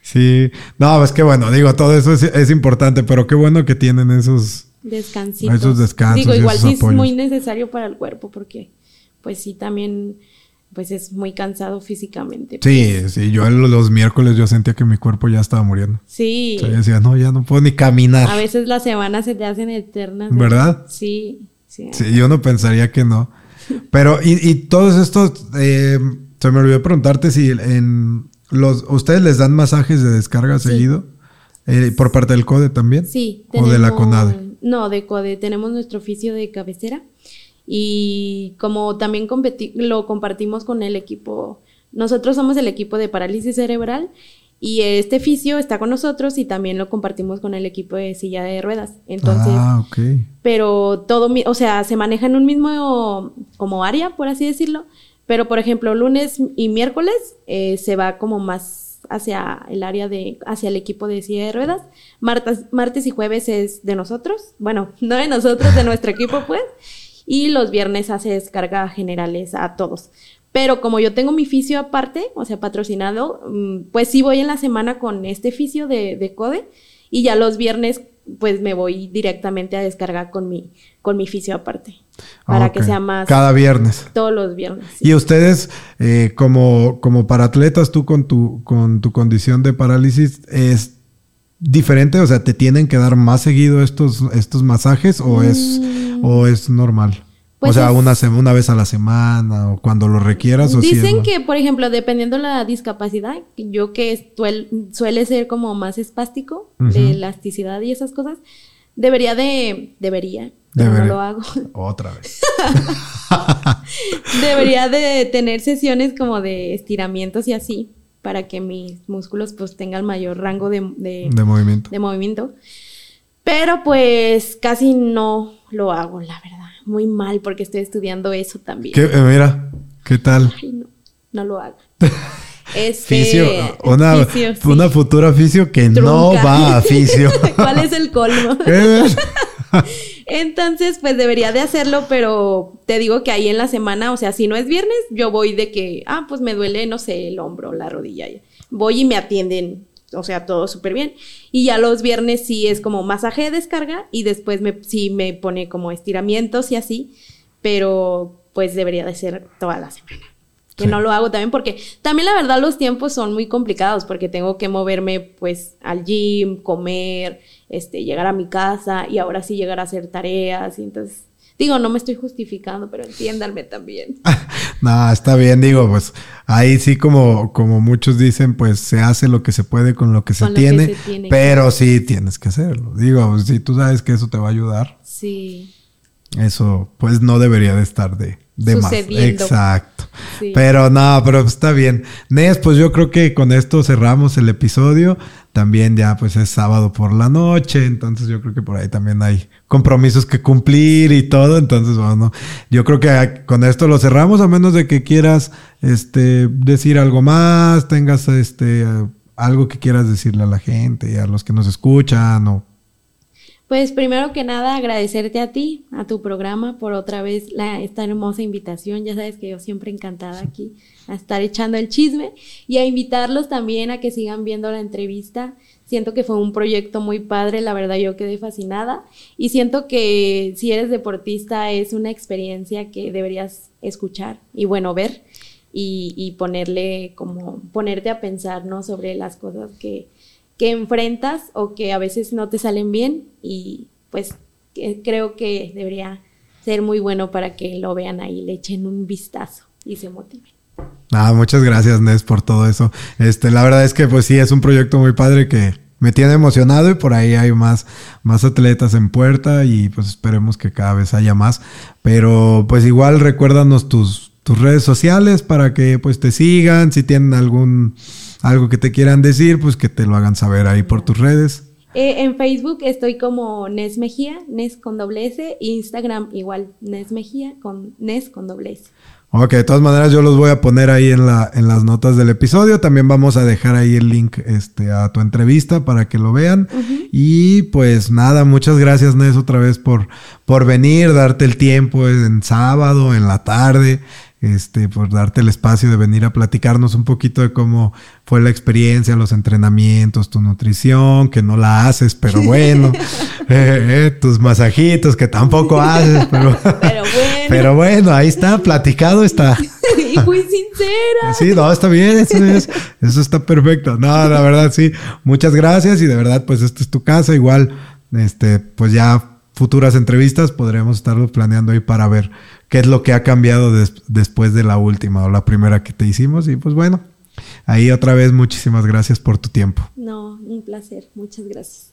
Sí. No, es que bueno, digo, todo eso es, importante, pero qué bueno que tienen esos
descansitos.
Esos descansos.
Digo, igual sí es muy necesario para el cuerpo porque, pues sí, también pues es muy cansado físicamente.
Sí, sí, yo los miércoles yo sentía que mi cuerpo ya estaba muriendo.
Sí.
O sea, decía, no, ya no puedo ni caminar.
A veces las semanas se te hacen eternas.
¿Verdad?
Sí, sí.
Sí, yo no pensaría que no. Pero, y, y todos estos, eh, se me olvidó preguntarte si en los, ¿ustedes les dan masajes de descarga seguido? Eh, ¿Por parte del CODE también?
Sí.
¿O de la CONADE?
No, de CODE. Tenemos nuestro oficio de cabecera y como también lo compartimos con el equipo, nosotros somos el equipo de parálisis cerebral y este fisio está con nosotros y también lo compartimos con el equipo de silla de ruedas. Entonces,
ah,
pero todo, o sea, se maneja en un mismo como área, por así decirlo. Pero, por ejemplo, lunes y miércoles eh, se va como más hacia el área de, hacia el equipo de silla de ruedas. Martes, martes y jueves es de nosotros. Bueno, no de nosotros, de nuestro equipo, pues y los viernes hace descarga generales a todos. Pero como yo tengo mi fisio aparte, o sea, patrocinado, mm, pues sí voy en la semana con este fisio de, de CODE y ya los viernes pues me voy directamente a descargar con mi, con mi fisio aparte. Para que sea más...
Cada viernes.
Todos los viernes.
Y ustedes, eh, como, como para atletas, tú con tu, con tu condición de parálisis, ¿es diferente? O sea, ¿te tienen que dar más seguido estos, estos masajes o es... Mm, ¿O es normal? O pues sea, una, una vez a la semana o cuando lo requieras. ¿o
dicen que, por ejemplo, dependiendo la discapacidad, yo que suele ser como más espástico, de elasticidad y esas cosas, debería de, debería, pero no lo hago.
Otra vez.
Debería de tener sesiones como de estiramientos y así, para que mis músculos pues tengan mayor rango de,
de, movimiento.
de movimiento. Pero pues casi no lo hago, la verdad. Muy mal porque estoy estudiando eso también.
¿Qué, eh, mira, ¿qué tal?
Ay, no, no lo hago.
Este, fisio, una, una futura fisio que no va a fisio.
¿Cuál es el colmo? Entonces, pues debería de hacerlo, pero te digo que ahí en la semana, o sea, si no es viernes, yo voy de que, ah, pues me duele, no sé, el hombro, la rodilla. Voy y me atienden, o sea, todo súper bien. Y ya los viernes sí es como masaje de descarga y después me, sí me pone como estiramientos y así, pero pues debería de ser toda la semana que no lo hago también porque también la verdad los tiempos son muy complicados porque tengo que moverme pues al gym, comer, este, llegar a mi casa y ahora sí llegar a hacer tareas y entonces digo, no me estoy justificando, pero entiéndanme también.
no, está bien, digo, pues ahí sí como, como muchos dicen, pues se hace lo que se puede con lo que, se, tiene, pero sí tienes que hacerlo. Digo, si tú sabes que eso te va a ayudar.
Sí.
Eso pues no debería de estar de, de más. Exacto. Pero no, pero está bien. Nes, pues yo creo que con esto cerramos el episodio. También ya pues es sábado por la noche, entonces yo creo que por ahí también hay compromisos que cumplir y todo. Entonces, bueno, yo creo que con esto lo cerramos, a menos de que quieras este, decir algo más, tengas este, algo que quieras decirle a la gente, a los que nos escuchan o
pues primero que nada agradecerte a ti, a tu programa, por otra vez la, esta hermosa invitación. Ya sabes que yo siempre encantada aquí a estar echando el chisme y a invitarlos también a que sigan viendo la entrevista. Siento que fue un proyecto muy padre, la verdad yo quedé fascinada y siento que si eres deportista es una experiencia que deberías escuchar y bueno, ver y, y ponerle como ponerte a pensar, ¿no? Sobre las cosas que, que enfrentas o que a veces no te salen bien y pues creo que debería ser muy bueno para que lo vean ahí, le echen un vistazo y se motiven.
Ah, muchas gracias, Nes, por todo eso. Este, la verdad es que pues sí, es un proyecto muy padre que me tiene emocionado y por ahí hay más, más atletas en puerta y pues esperemos que cada vez haya más. Pero pues igual recuérdanos tus, tus redes sociales para que pues te sigan, si tienen algún algo que te quieran decir, pues que te lo hagan saber ahí por tus redes.
Eh, en Facebook estoy como Nes Mejía, Nes con doble S, Instagram igual, Nes Mejía con Nes con doble S.
Ok, de todas maneras yo los voy a poner ahí en, la, en las notas del episodio. También vamos a dejar ahí el link este, a tu entrevista para que lo vean. Y pues nada, muchas gracias Nes otra vez por, por venir, darte el tiempo en sábado, en la tarde este, por darte el espacio de venir a platicarnos un poquito de cómo fue la experiencia, los entrenamientos, tu nutrición, que no la haces, pero bueno, eh, eh, tus masajitos que tampoco haces, pero, bueno. pero bueno, ahí está, platicado está.
y muy sincera.
Sí, no, está bien, eso, eso está perfecto. No, la verdad, sí, muchas gracias y de verdad, pues esta es tu casa, igual, este, pues ya futuras entrevistas podríamos estarlo planeando ahí para ver qué es lo que ha cambiado después de la última o la primera que te hicimos. Y pues bueno, ahí otra vez muchísimas gracias por tu tiempo.
No, un placer. Muchas gracias.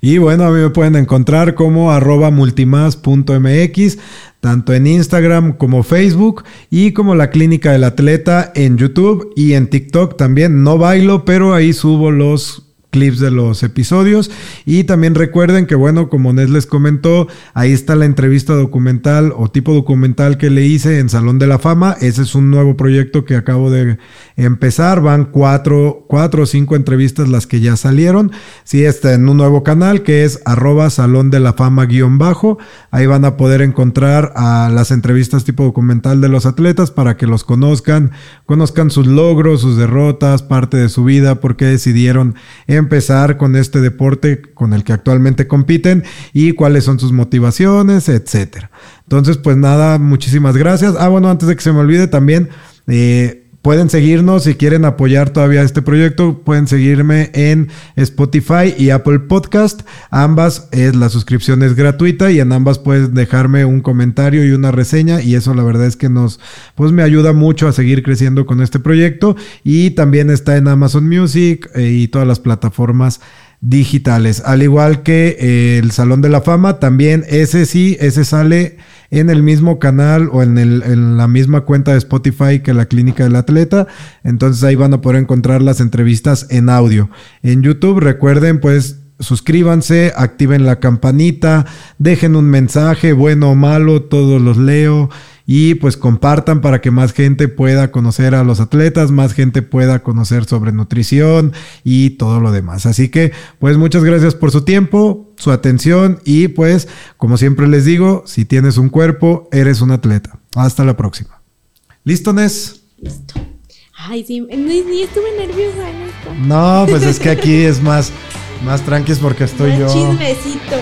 Y bueno, a mí me pueden encontrar como arroba multimas.mx, tanto en Instagram como Facebook y como la clínica del atleta en YouTube y en TikTok también. No bailo, pero ahí subo los clips de los episodios. Y también recuerden que, bueno, como Nes les comentó, ahí está la entrevista documental o tipo documental que le hice en Salón de la Fama. Ese es un nuevo proyecto que acabo de empezar. Van cuatro, cuatro o cinco entrevistas las que ya salieron. Sí, está en un nuevo canal que es arroba Salón de la Fama guion bajo. Ahí van a poder encontrar a las entrevistas tipo documental de los atletas para que los conozcan, conozcan sus logros, sus derrotas, parte de su vida, por qué decidieron empezar con este deporte con el que actualmente compiten y cuáles son sus motivaciones, etcétera. Entonces, pues nada, muchísimas gracias. Ah, bueno, antes de que se me olvide también, eh, Pueden seguirnos si quieren apoyar todavía este proyecto. Pueden seguirme en Spotify y Apple Podcast. Ambas es la suscripción es gratuita y en ambas puedes dejarme un comentario y una reseña y eso la verdad es que nos pues me ayuda mucho a seguir creciendo con este proyecto y también está en Amazon Music eh, y todas las plataformas digitales. Al igual que eh, el Salón de la Fama, también ese sí, ese sale en el mismo canal o en, el, en, la misma cuenta de Spotify que la Clínica del Atleta. Entonces ahí van a poder encontrar las entrevistas en audio. En YouTube, recuerden pues suscríbanse, activen la campanita, dejen un mensaje, bueno o malo, todos los leo y pues compartan para que más gente pueda conocer a los atletas, más gente pueda conocer sobre nutrición y todo lo demás. Así que pues muchas gracias por su tiempo, su atención y pues como siempre les digo, si tienes un cuerpo, eres un atleta. Hasta la próxima. ¿Listo, Nes?
Listo. Ay, sí, ni, estuve nerviosa en esto.
No, pues es que aquí es más, más tranquis porque estoy yo.
Chismecito.